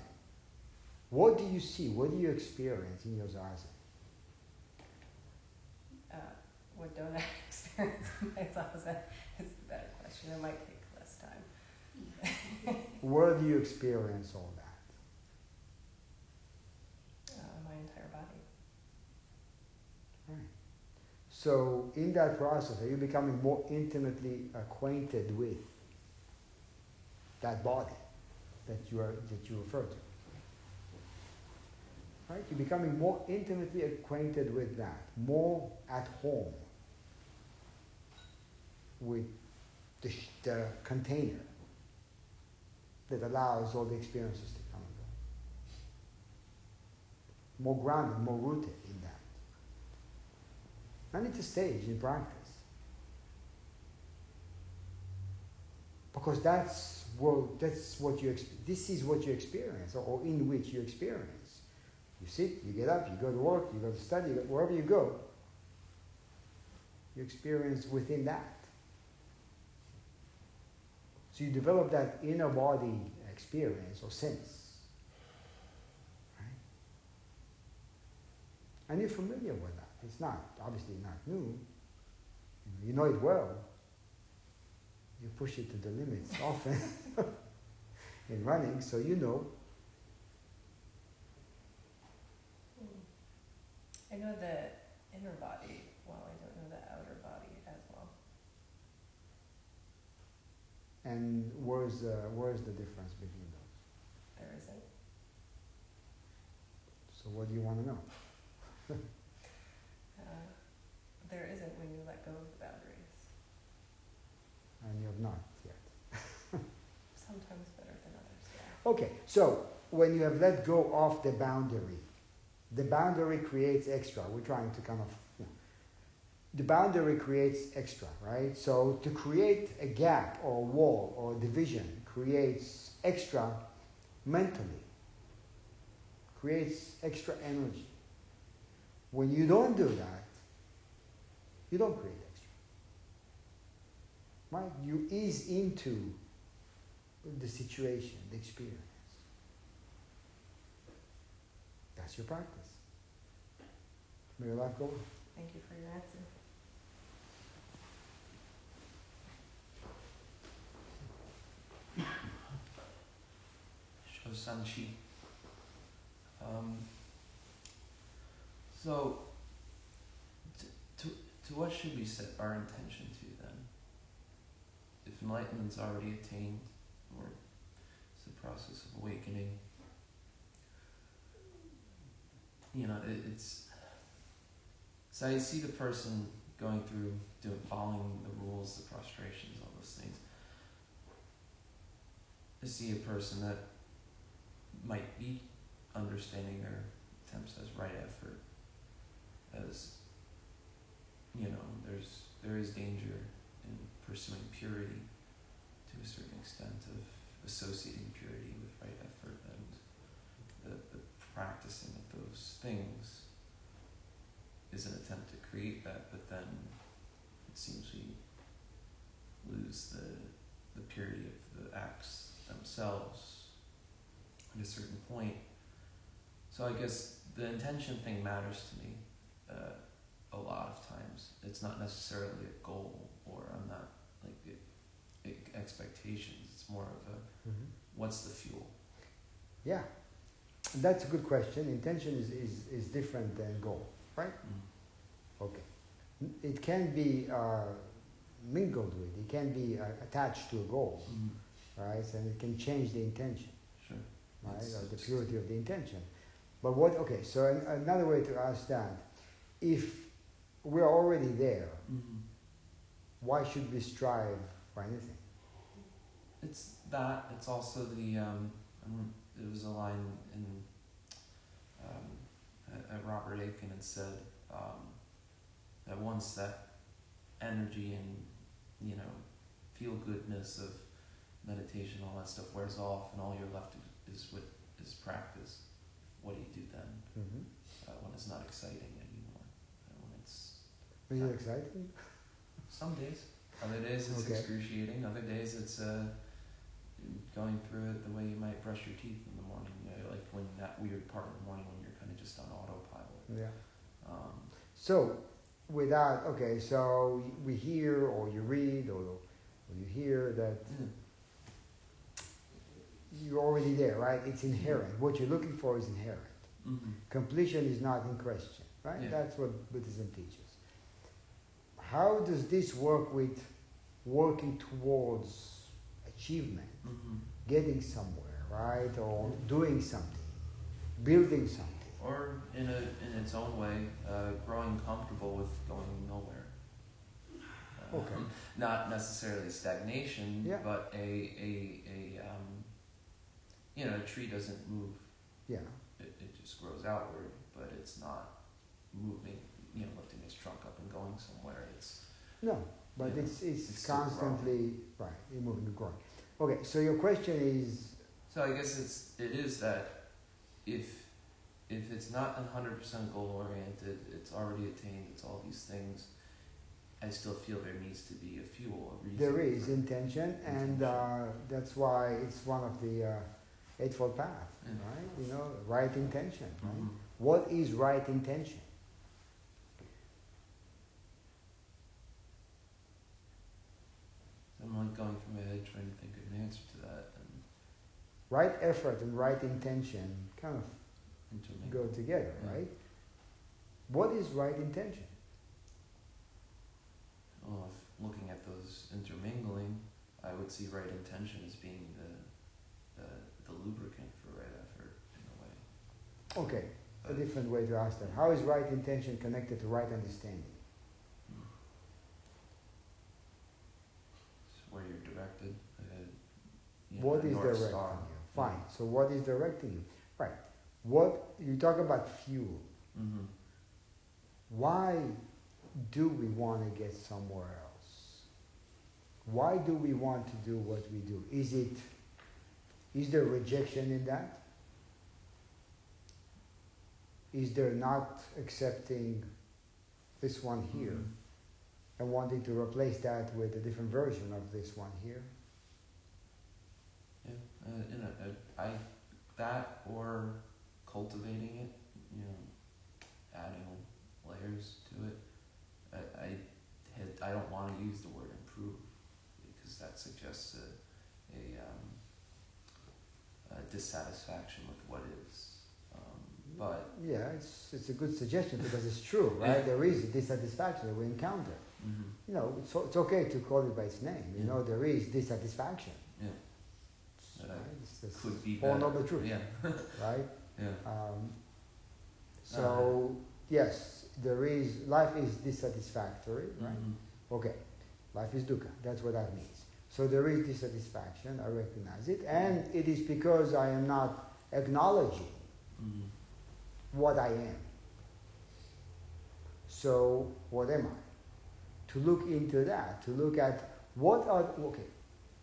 What do you see? What do you experience in your zazen? Uh, what don't I experience in my zazen is the better question. It might take less time. Where do you experience all that? Uh, my entire body. Right. So, in that process, are you becoming more intimately acquainted with that body that you are that you refer to? Right? You're becoming more intimately acquainted with that, more at home with the, the container that allows all the experiences to come and go. More grounded, more rooted in that. And it's a stage in practice. Because that's what, that's what you, this is what you experience, or, or in which you experience. You sit, you get up, you go to work, you go to study, wherever you go, you experience within that. So you develop that inner body experience or sense. Right? And you're familiar with that. It's not, obviously not new. You know it well. You push it to the limits often in running, so you know. I know the inner body well, I don't know the outer body as well. And where's, uh, where's the difference between those? There isn't. So what do you want to know? Uh, there isn't when you let go of the boundaries. And you have not yet. Sometimes better than others, yeah. Okay, so when you have let go of the boundary, the boundary creates extra. We're trying to kind of. The boundary creates extra, right? So to create a gap or a wall or a division creates extra mentally, creates extra energy. When you don't do that, you don't create extra. Right? You ease into the situation, the experience. That's your practice. May your life go on. Thank you for your answer. Shosanchi. Um, so, to, to, to what should we set our intention to then? If enlightenment's already attained, or it's the process of awakening, you know, it, it's. So I see the person going through doing following the rules, the prostrations, all those things. To see a person that might be understanding their attempts as right effort, as you know, there's there is danger in pursuing purity to a certain extent of associating purity with right effort and the, the practicing of those things is an attempt to create that, but then it seems we lose the the purity of the acts themselves at a certain point. So I guess the intention thing matters to me uh, a lot of times. It's not necessarily a goal, or I'm not like it, it, expectations. It's more of a Mhm. what's the fuel. Yeah, that's a good question. Intention is, is, is different than goal, right? Mm. Okay. It can be uh, mingled with, it can be uh, attached to a goal, Mm. right? And it can change the intention. Right? Or the purity of the intention. But what, okay, so an, another way to ask that, if we're already there, Mm-hmm. why should we strive for anything? It's that. It's also the. Um, it was a line in um, at, Robert Aitken had said um, that once that energy and you know feel goodness of meditation, all that stuff wears off, and all you're left is, is with is practice. What do you do then Mm-hmm. uh, when it's not exciting anymore? Uh, when it's Is it exciting? some days. Other days it's Okay. excruciating. Other days it's uh, going through it the way you might brush your teeth in the morning. You know, like when that weird part in the morning when you're kind of just on autopilot. Yeah. Um, So, without, okay, so we hear or you read or, or you hear that yeah. You're already there, right? It's inherent. What you're looking for is inherent. Mm-hmm. Completion is not in question, right? Yeah. That's what Buddhism teaches. How does this work with working towards achievement, Mm-hmm. getting somewhere, right? Or doing something, building something? Or in a in its own way, uh, growing comfortable with going nowhere. Okay. Not necessarily stagnation, Yeah. but a a a um, you know a tree doesn't move Yeah. it, it just grows outward, but it's not moving, you know, lifting its trunk up and going somewhere. It's No, but Yeah. it's, it's, constantly, right, you're moving and growing. Okay, so your question is, so I guess it's it is that if if it's not hundred percent goal oriented, it's already attained, it's all these things. I still feel there needs to be a fuel, a reason. there is for- intention, and uh, that's why it's one of the uh, Eightfold Path, Yeah. right? You know, right intention, right? Mhm. What is right intention? I'm like going through my head trying to think of an answer to that and Right effort and right intention kind of go together, Yeah. right? What is right intention? Well, if looking at those intermingling, I would see right intention as being the lubricant for right effort in a way. Okay, a But- different way to ask that. How is right intention connected to right understanding? It's where you're directed. Uh, you What the is directing Star. you? Fine. So what is directing you? Right. What you talk about fuel. Mm-hmm. Why do we want to get somewhere else? Why do we want to do what we do? Is it is there rejection in that? Is there not accepting this one here Mm-hmm. and wanting to replace that with a different version of this one here? Yeah, uh, in a, a, I that or cultivating it, you know, adding layers to it. I I had, I don't want to use the word improve because that suggests a a, um, a dissatisfaction with what is. Um, but Yeah, it's, it's a good suggestion because it's true, right? There is dissatisfaction that we encounter. mhm, You know, it's, it's okay to call it by its name. You Yeah. know, there is dissatisfaction. yeah, That right? It's just could be all better. the truth. Yeah, right? yeah. Um, so, yes, there is, life is dissatisfactory, right? mhm, Okay, life is dukkha. That's what that means. So there is dissatisfaction. I recognize it, and it is because I am not acknowledging Mm. what I am. So what am I? To look into that, to look at what are okay,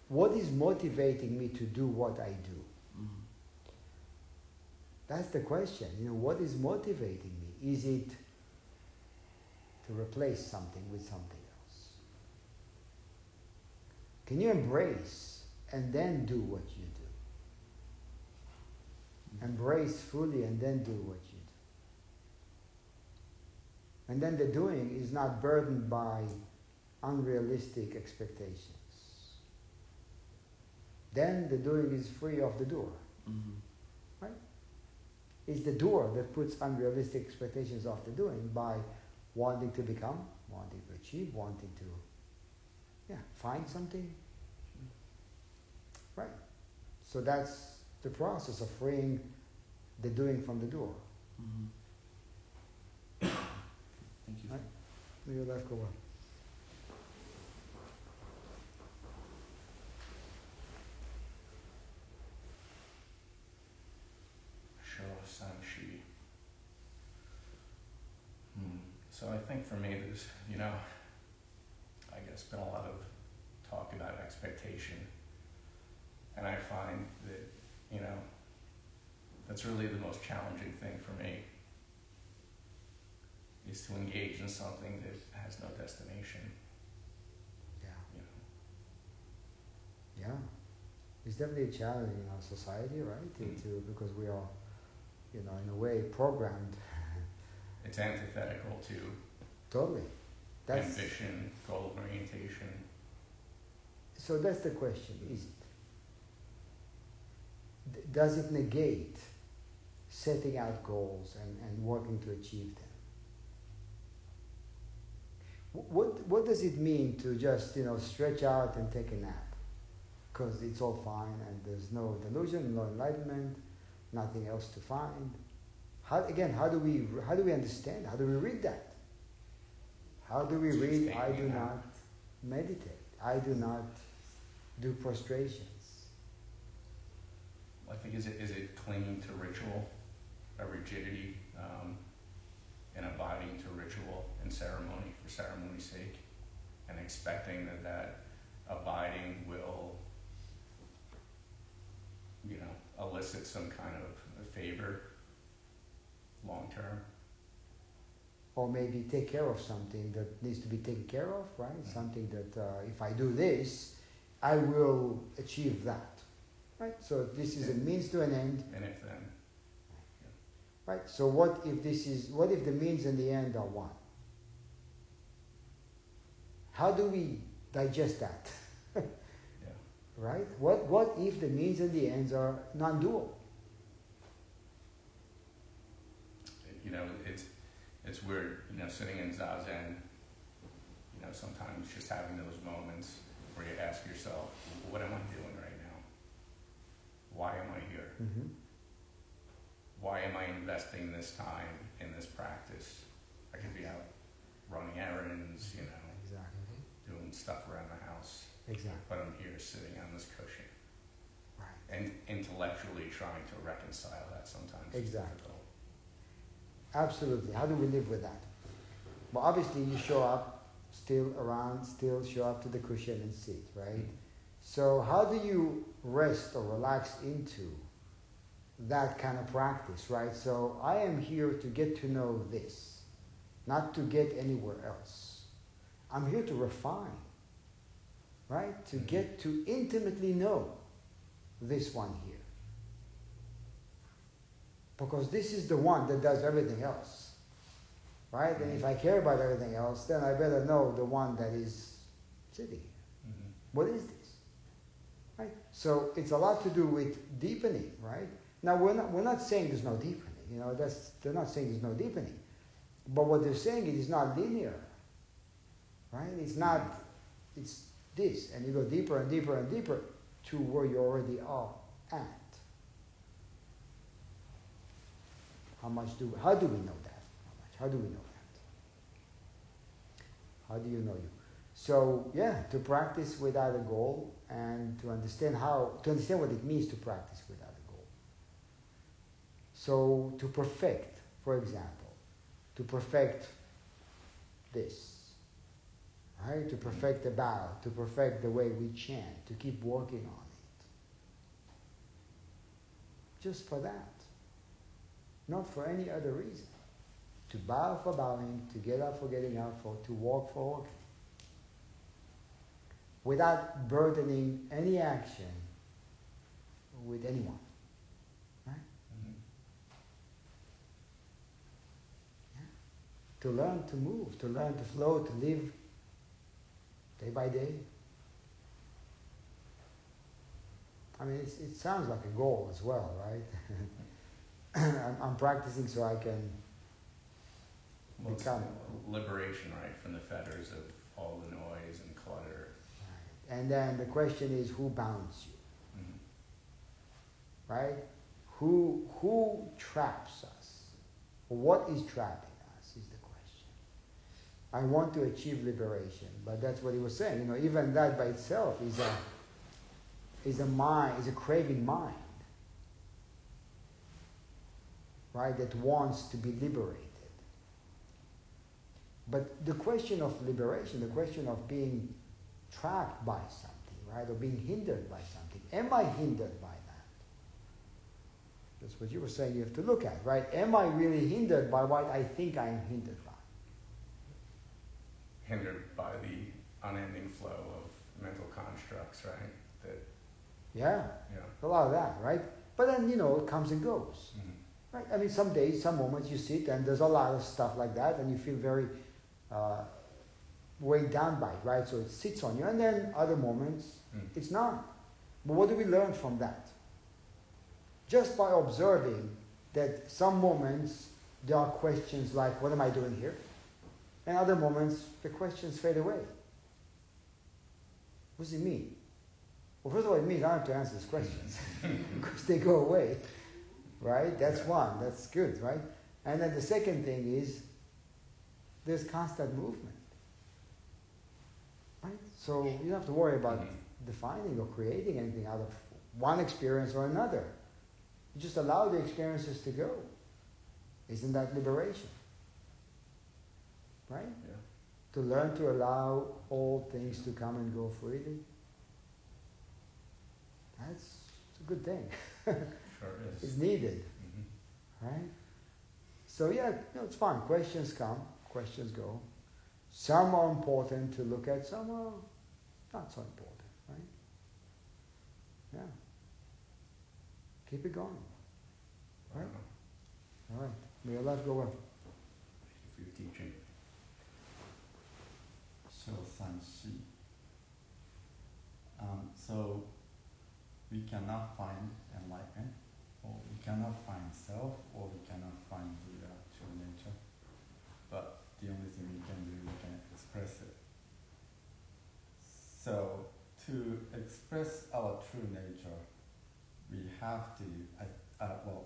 what is motivating me to do what I do. Mm. That's the question. You know, what is motivating me? Is it to replace something with something? Can you embrace and then do what you do? Embrace fully and then do what you do. And then the doing is not burdened by unrealistic expectations. Then the doing is free of the doer. Mm. It's the doer that puts unrealistic expectations of the doing by wanting to become, wanting to achieve, wanting to yeah, find something. Right. So that's the process of freeing the doing from the doer. Mm. Thank you. Right. May your life go well. Shosanshi. So I think for me, there's, you know, Guess been a lot of talk about expectation. And I find that, you know, that's really the most challenging thing for me is to engage in something that has no destination, Yeah. you know. Yeah. It's definitely a challenge in our society, right? To, Mm. to, because we are, you know, in a way programmed It's antithetical to totally. That's ambition, goal orientation. So that's the question, is it? Does it negate setting out goals and, and working to achieve them? What, what does it mean to just, you know, stretch out and take a nap? Because it's all fine and there's no delusion, no enlightenment, nothing else to find. How, again, how do we, how do we understand? How do we read that? How do we read, I do not meditate. I do not do prostrations. I think is it is it clinging to ritual, a rigidity, um, and abiding to ritual and ceremony for ceremony's sake, and expecting that that abiding will, you know, elicit some kind of favor long term. Or maybe take care of something that needs to be taken care of, right? Mhm. Something that uh, if I do this, I will achieve that, right? So this is a means to an end, And if then, right? So what if this is, what if the means and the end are one? How do we digest that, yeah, right? What, what if the means and the ends are non-dual? you know, it's weird, you know, sitting in zazen. You know, sometimes just having those moments where you ask yourself, "What am I doing right now? Why am I here? Mm-hmm. Why am I investing this time in this practice? I could be out running errands, you know, Exactly, doing stuff around the house, exactly, but I'm here sitting on this cushion right. and intellectually trying to reconcile that sometimes. Exactly. Absolutely. How do we live with that? Well, obviously, you show up still around, still show up to the cushion and sit, right? So, how do you rest or relax into that kind of practice, right? So, I am here to get to know this, not to get anywhere else. I'm here to refine, right? To Mhm. get to intimately know this one here. Because this is the one that does everything else. Right? And if I care about everything else, then I better know the one that is sitting here. Mhm. What is this? Right? So it's a lot to do with deepening, right? Now we're not, we're not saying there's no deepening. You know, that's they're not saying there's no deepening. But what they're saying is not linear. Right? It's not it's this, and you go deeper and deeper and deeper to where you already are at. How much do we, how do we know that? How much? How do we know that? How do you know you? So yeah, to practice without a goal and to understand how to understand what it means to practice without a goal. So to perfect, for example, to perfect this, right? To perfect the bow, to perfect the way we chant, to keep working on it. Just for that. Not for any other reason. To bow for bowing, to get up for getting up, for to walk for walking. Without burdening any action with anyone. Mhm. to learn to move, to learn to flow, to live day by day. I mean, it's, it sounds like a goal as well, right? I'm, I'm practicing so I can Well, become. liberation, right, from the fetters of all the noise and clutter. And then the question is, who bounds you, Mhm. right? Who who traps us? What is trapping us is the question. I want to achieve liberation, but that's what he was saying. You know, even that by itself is a is a mind, is a craving mind, right? That wants to be liberated. But the question of liberation, the question of being trapped by something, right, or being hindered by something, am I hindered by that? That's what you were saying. You have to look at, right? Am I really hindered by what I think I am hindered by? Hindered by the unending flow of mental constructs, right? That, Yeah, you a lot of that, right? But then you know it comes and goes. Mhm. Right? I mean, some days, some moments you sit and there's a lot of stuff like that, and you feel very uh, weighed down by it, right? So it sits on you, and then other moments Mm. it's not. But what do we learn from that? Just by observing that some moments there are questions like, "What am I doing here?" and other moments the questions fade away. What does it mean? Well, first of all, it means I don't have to answer these questions because they go away, right? That's one. That's good, right? And then the second thing is there's constant movement, right? So you don't have to worry about Mhm. defining or creating anything out of one experience or another. You just allow the experiences to go. Isn't that liberation? Right? Yeah. To learn to allow all things to come and go freely. That's a good thing. Is. It's needed, Mhm. right? So yeah, no, it's fine. Questions come, questions go. Some are important to look at, some are not so important, right? Yeah. Keep it going. Right? All right. May your life go well. Thank you for your teaching. So Sanshi. Um, so we cannot find enlightenment, cannot find self, or we cannot find the true nature. But the only thing we can do, we can express it. So to express our true nature, we have to. Uh, well,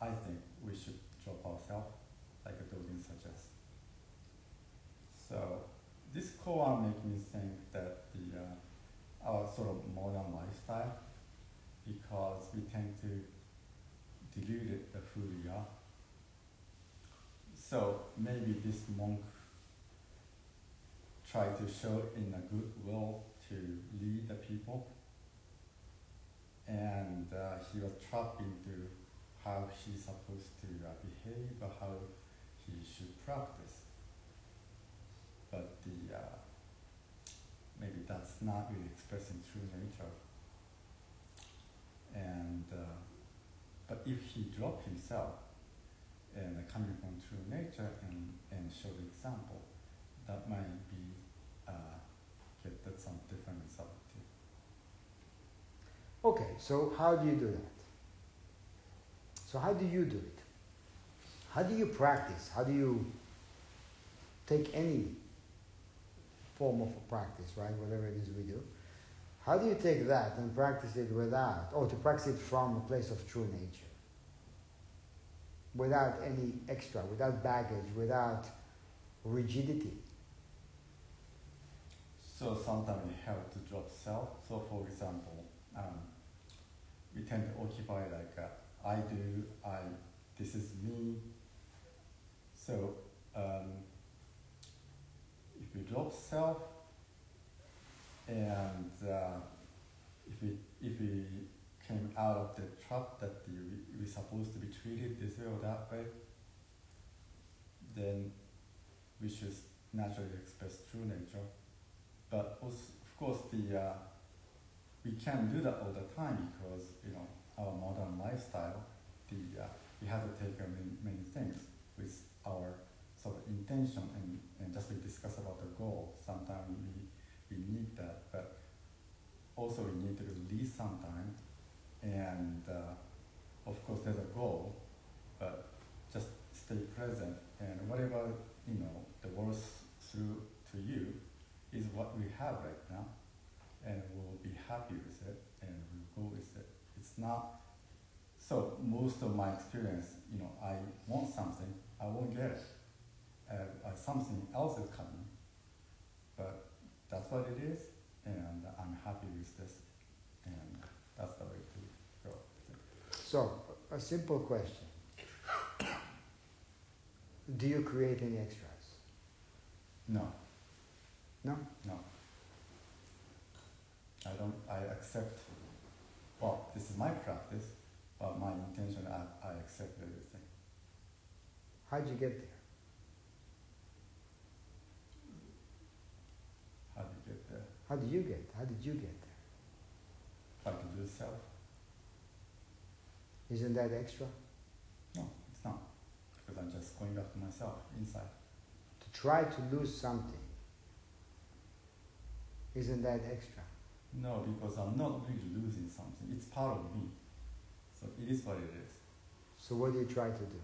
I think we should drop ourselves, like a Dogen suggests. So this koan make me think that the uh, our sort of modern lifestyle, because we tend to dilute it, the who we are. So maybe this monk tried to show in a good will to lead the people, and uh, he was trapped into how he's supposed to uh, behave or how he should practice but the uh, maybe that's not really expressing true nature. And uh, but if he dropped himself and coming from true nature and and show the example, that might be uh, get that some different result too. Okay, so how do you do that? So how do you do it? How do you practice? How do you take any form of a practice, right? Whatever it is we do. How do you take that and practice it without, or to practice it from a place of true nature? Without any extra, without baggage, without rigidity. So sometimes it helps to drop self. So for example, um, we tend to occupy like uh, I do, I, this is me. So um, if we drop self and uh, if we if we came out of the trap that the, we, we're supposed to be treated this way or that way, then we should naturally express true nature. But also, of course, the uh, we can't do that all the time because you know our modern lifestyle. The uh, we have to take many, many things with our sort of intention and, and just we discuss about the goal. Sometimes we we need that, but also we need to release sometime. And uh, of course, there's a goal, but just stay present. And whatever you know the words through to you is what we have right now and we'll be happy with it and we'll go with it. It's not so most of my experience you know i want something i won't get it. Uh, something else is coming but that's what it is and i'm happy with this and that's the way to go So, a simple question. Do you create any extras? no No? No. I don't, I accept, well, this is my practice, but my intention, I, I accept everything. How'd you get there? How do you get there? How did you get? How did you get there? Try to do self? Isn't that extra? No, it's not. Because I'm just going back to myself inside. To try to lose something. Isn't that extra? No, because I'm not really losing something. It's part of me. So it is what it is. So what do you try to do?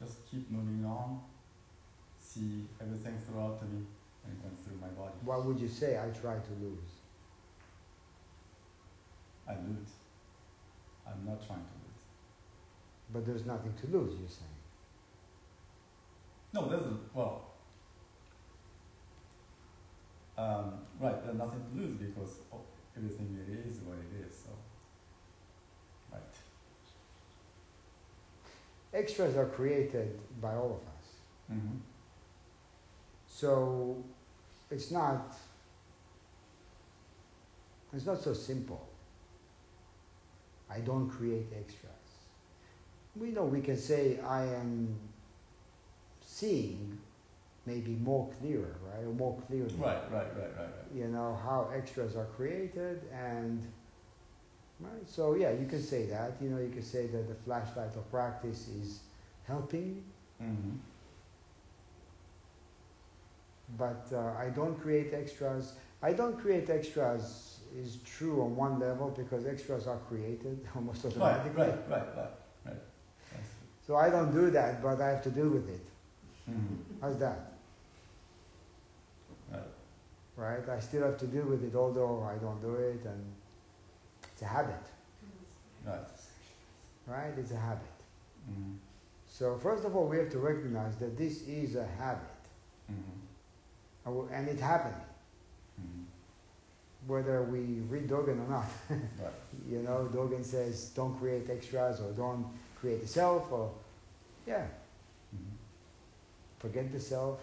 Just keep moving on, see everything throughout me and through my body. What would you say I try to lose? I lose. I'm not trying to lose. But there's nothing to lose, you're saying. No, there's a, well, um, right, there's nothing to lose because oh, everything it is what it is, so, right. Extras are created by all of us. Mm-hmm. So it's not it's not so simple. I don't create extras. We know we can say I am seeing maybe more clearer, right? Or more clearly. Right, right, right, right, right. You know, how extras are created and right? So yeah, you can say that. You know, you can say that the flashlight of practice is helping Mm-hmm. But uh, I don't create extras. I don't create extras is true on one level because extras are created almost automatically. right, right, right, right. That's, So I don't do that, but I have to deal with it. mm-hmm. How's that? Right. Right? I still have to deal with it, although I don't do it, and it's a habit. Right. Right? It's a habit. Mm-hmm. So first of all, we have to recognize that this is a habit, Mm-hmm. And it happened. Mm-hmm. whether we read Dogen or not. Right. You know, Dogen says don't create extras or don't create the self or, yeah, Mm-hmm. forget the self.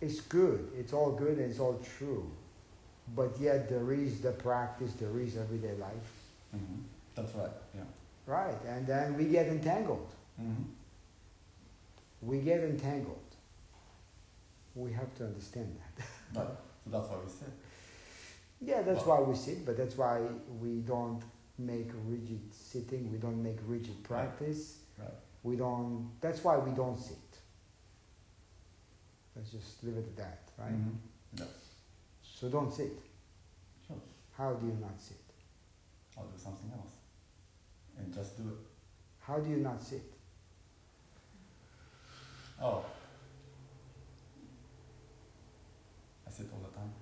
It's good, it's all good and it's all true. But yet there is the practice, there is everyday life. Mm-hmm. That's right, yeah. Right, and then we get entangled. Mm-hmm. We get entangled. We have to understand that. So that's why we said. Yeah, that's Well- why we sit, but that's why we don't make rigid sitting, we don't make rigid practice. Right. We don't, that's why we don't sit. Let's just leave it at that, right? Mm-hmm. Yes. So don't sit. Sure. How do you not sit? I'll do something else. And just do it. How do you not sit? Oh. I sit all the time.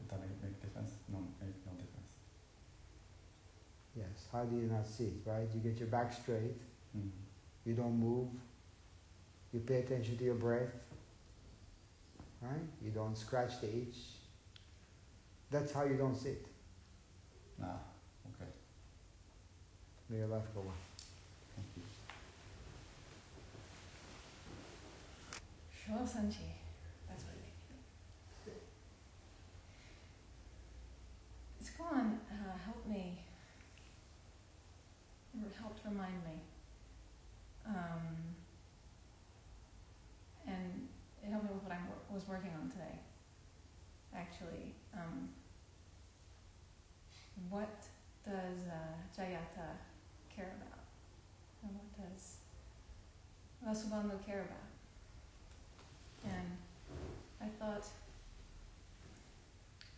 Does that make, make difference? No, make no difference. Yes, how do you not sit, right? You get your back straight, Mm-hmm. you don't move, you pay attention to your breath, right? You don't scratch the itch. That's how you don't sit. Ah, okay. May your life go on. Thank you. Sure, Sanchi. That's what it is. It's gone, uh, helped me, or helped remind me. Um, and it helped me with what I was working on today. Actually, um, what does uh, Jayata care about? And what does Vasubandhu care about? And I thought,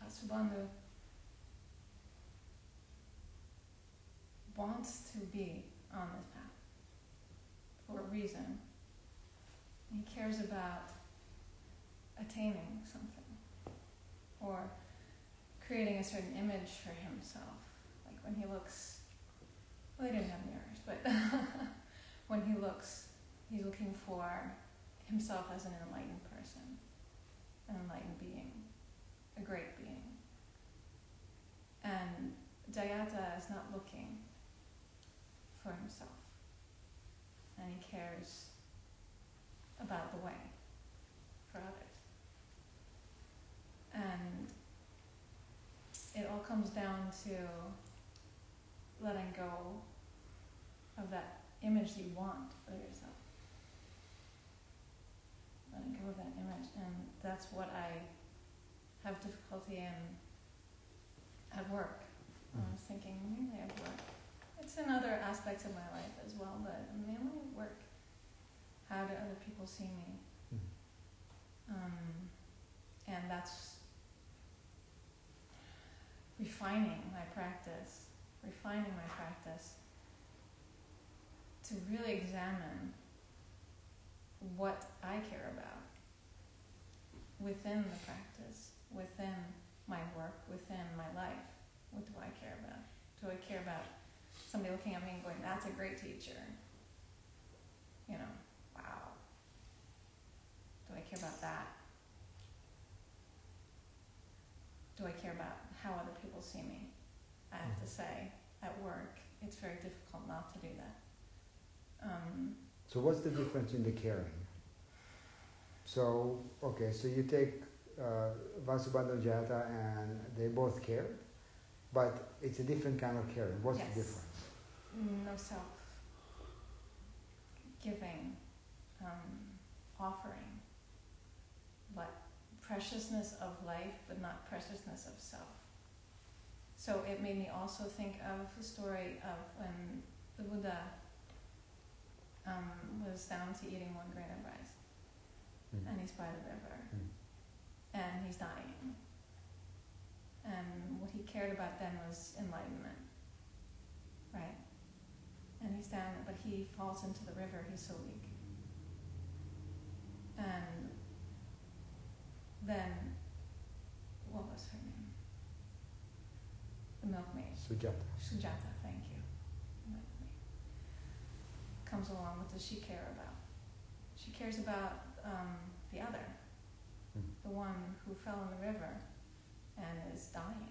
Vasubandhu wants to be on this path for a reason. He cares about attaining something or creating a certain image for himself. Like when he looks, well, he didn't have mirrors, but when he looks, he's looking for himself as an enlightened person, an enlightened being, a great being. And Jayata is not looking for himself, and he cares about the way for others. And it all comes down to letting go of that image you want for yourself. Letting go of that image. And that's what I have difficulty in at work. I was thinking mainly at work. It's in other aspects of my life as well, but mainly work. How do other people see me? Um, and that's refining my practice, refining my practice to really examine what I care about within the practice, within my work, within my life. What do I care about? Do I care about somebody looking at me and going, that's a great teacher? You know, wow. Do I care about that? Do I care about how other people see me? I have to say, at work, it's very difficult not to do that. Um, So what's the difference in the caring? So, okay, so you take uh, Vasubandhu Jayata and they both cared, but it's a different kind of caring. What's Yes. the difference? no self giving, um, offering, but preciousness of life, but not preciousness of self. So it made me also think of the story of when the Buddha um, was down to eating one grain of rice, Mm. and he's by the river, Mm. and he's dying. And what he cared about then was enlightenment, right? And he's down, but he falls into the river. He's so weak. And then, what was her name? The milkmaid, Sujata. Sujata. Thank you. Comes along. What does she care about? She cares about um, the other, Mm. the one who fell in the river and is dying.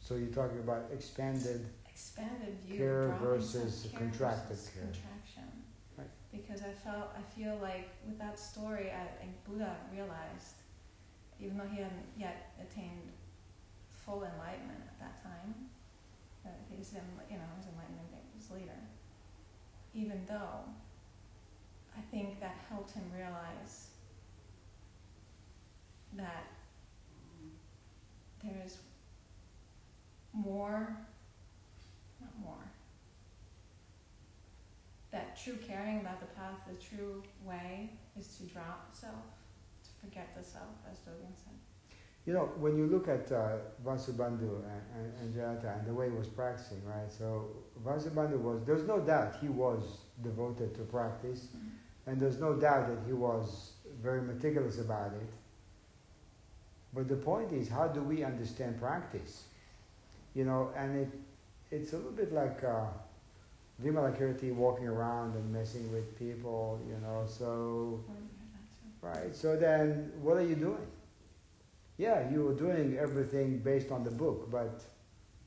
So you're talking about expanded expanded view Care versus care contracted versus care. contraction Right. because i felt i feel like with that story i think buddha realized even though he hadn't yet attained full enlightenment at that time he's in you know his enlightenment was later even though i think that helped him realize that there is more not more. That true caring about the path, the true way is to drop self, to forget the self, as Dogen said. You know, when you look at uh, Vasubandhu and, and, and Jayata and the way he was practicing, right? So Vasubandhu was, there's no doubt he was devoted to practice, and there's no doubt that he was very meticulous about it. But the point is, how do we understand practice? You know, and it, it's a little bit like uh, Vimalakirti walking around and messing with people, you know, so? Right? So then, what are you doing? Yeah, you are doing everything based on the book, but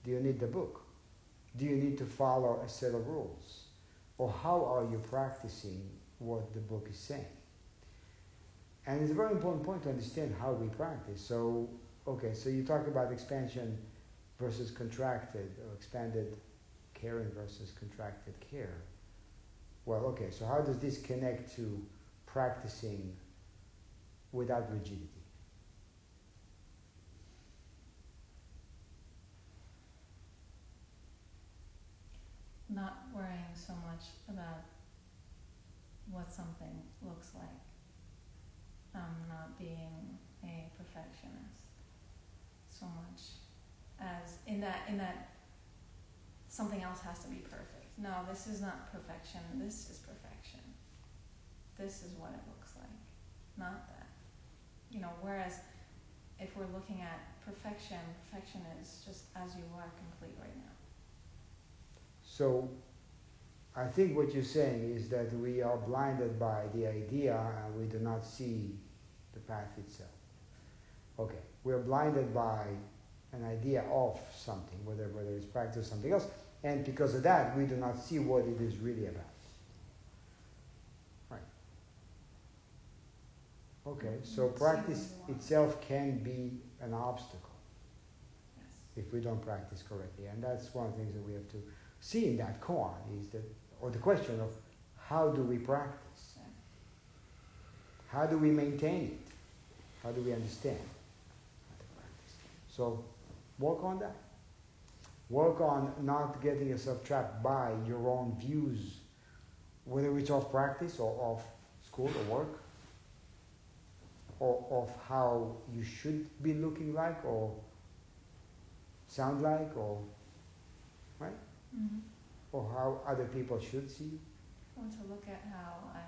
do you need the book? Do you need to follow a set of rules? Or how are you practicing what the book is saying? And it's a very important point to understand how we practice. So, okay, so you talk about expansion versus contracted, or expanded caring versus contracted care. Well, okay, so how does this connect to practicing without rigidity? Not worrying so much about what something looks like. Um, not being a perfectionist so much as in that in that something else has to be perfect. No, this is not perfection. This is perfection. This is what it looks like, not that. You know, whereas if we're looking at perfection, perfection is just as you are, complete right now. So, I think what you're saying is that we are blinded by the idea and we do not see the path itself. Okay, we're blinded by an idea of something, whether, whether it's practice or something else, and because of that, we do not see what it is really about. Right. Okay, so practice itself can be an obstacle Yes. if we don't practice correctly, and that's one of the things that we have to see in that koan is the, or the question of how do we practice? How do we maintain it? How do we understand how to practice? So work on that. Work on not getting yourself trapped by your own views, whether it's of practice or of school or work, or of how you should be looking like or sound like, or right, Mm-hmm. or how other people should see you. Or to look at how I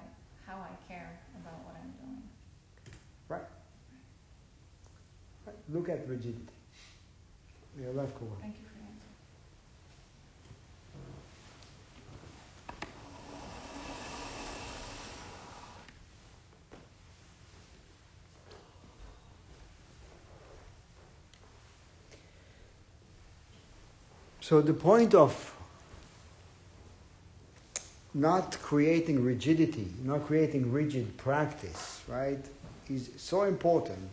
how I care about what I'm doing. Right. right. Look at rigidity. Your left koan. Thank you for your answer. So the point of not creating rigidity, not creating rigid practice, right, is so important.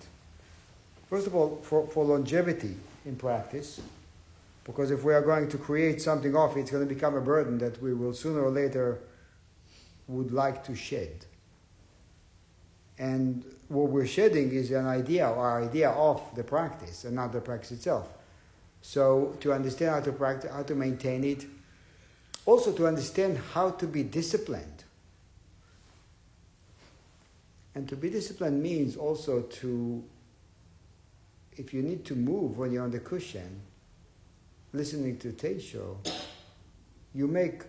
First of all, for, for longevity in practice, because if we are going to create something off, it's going to become a burden that we will sooner or later would like to shed. And what we're shedding is an idea or idea of the practice and not the practice itself. So to understand how to practice, how to maintain it, also to understand how to be disciplined. And to be disciplined means also to, if you need to move when you're on the cushion, listening to Teisho, you make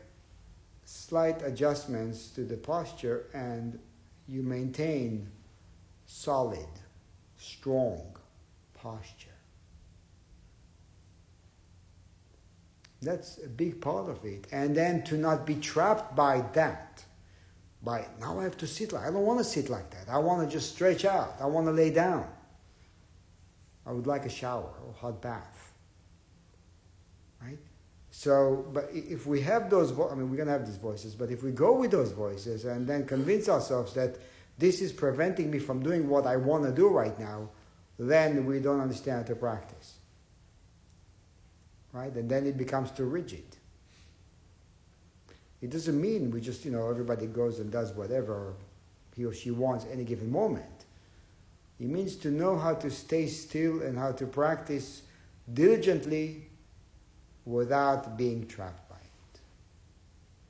slight adjustments to the posture and you maintain solid, strong posture. That's a big part of it. And then to not be trapped by that. By now I have to sit like I don't want to sit like that. I want to just stretch out. I want to lay down. I would like a shower or hot bath. Right? So, but if we have those, vo- I mean, we're going to have these voices, but if we go with those voices and then convince ourselves that this is preventing me from doing what I want to do right now, then we don't understand to practice right? And then it becomes too rigid. It doesn't mean we just, you know, everybody goes and does whatever he or she wants any given moment. It means to know how to stay still and how to practice diligently without being trapped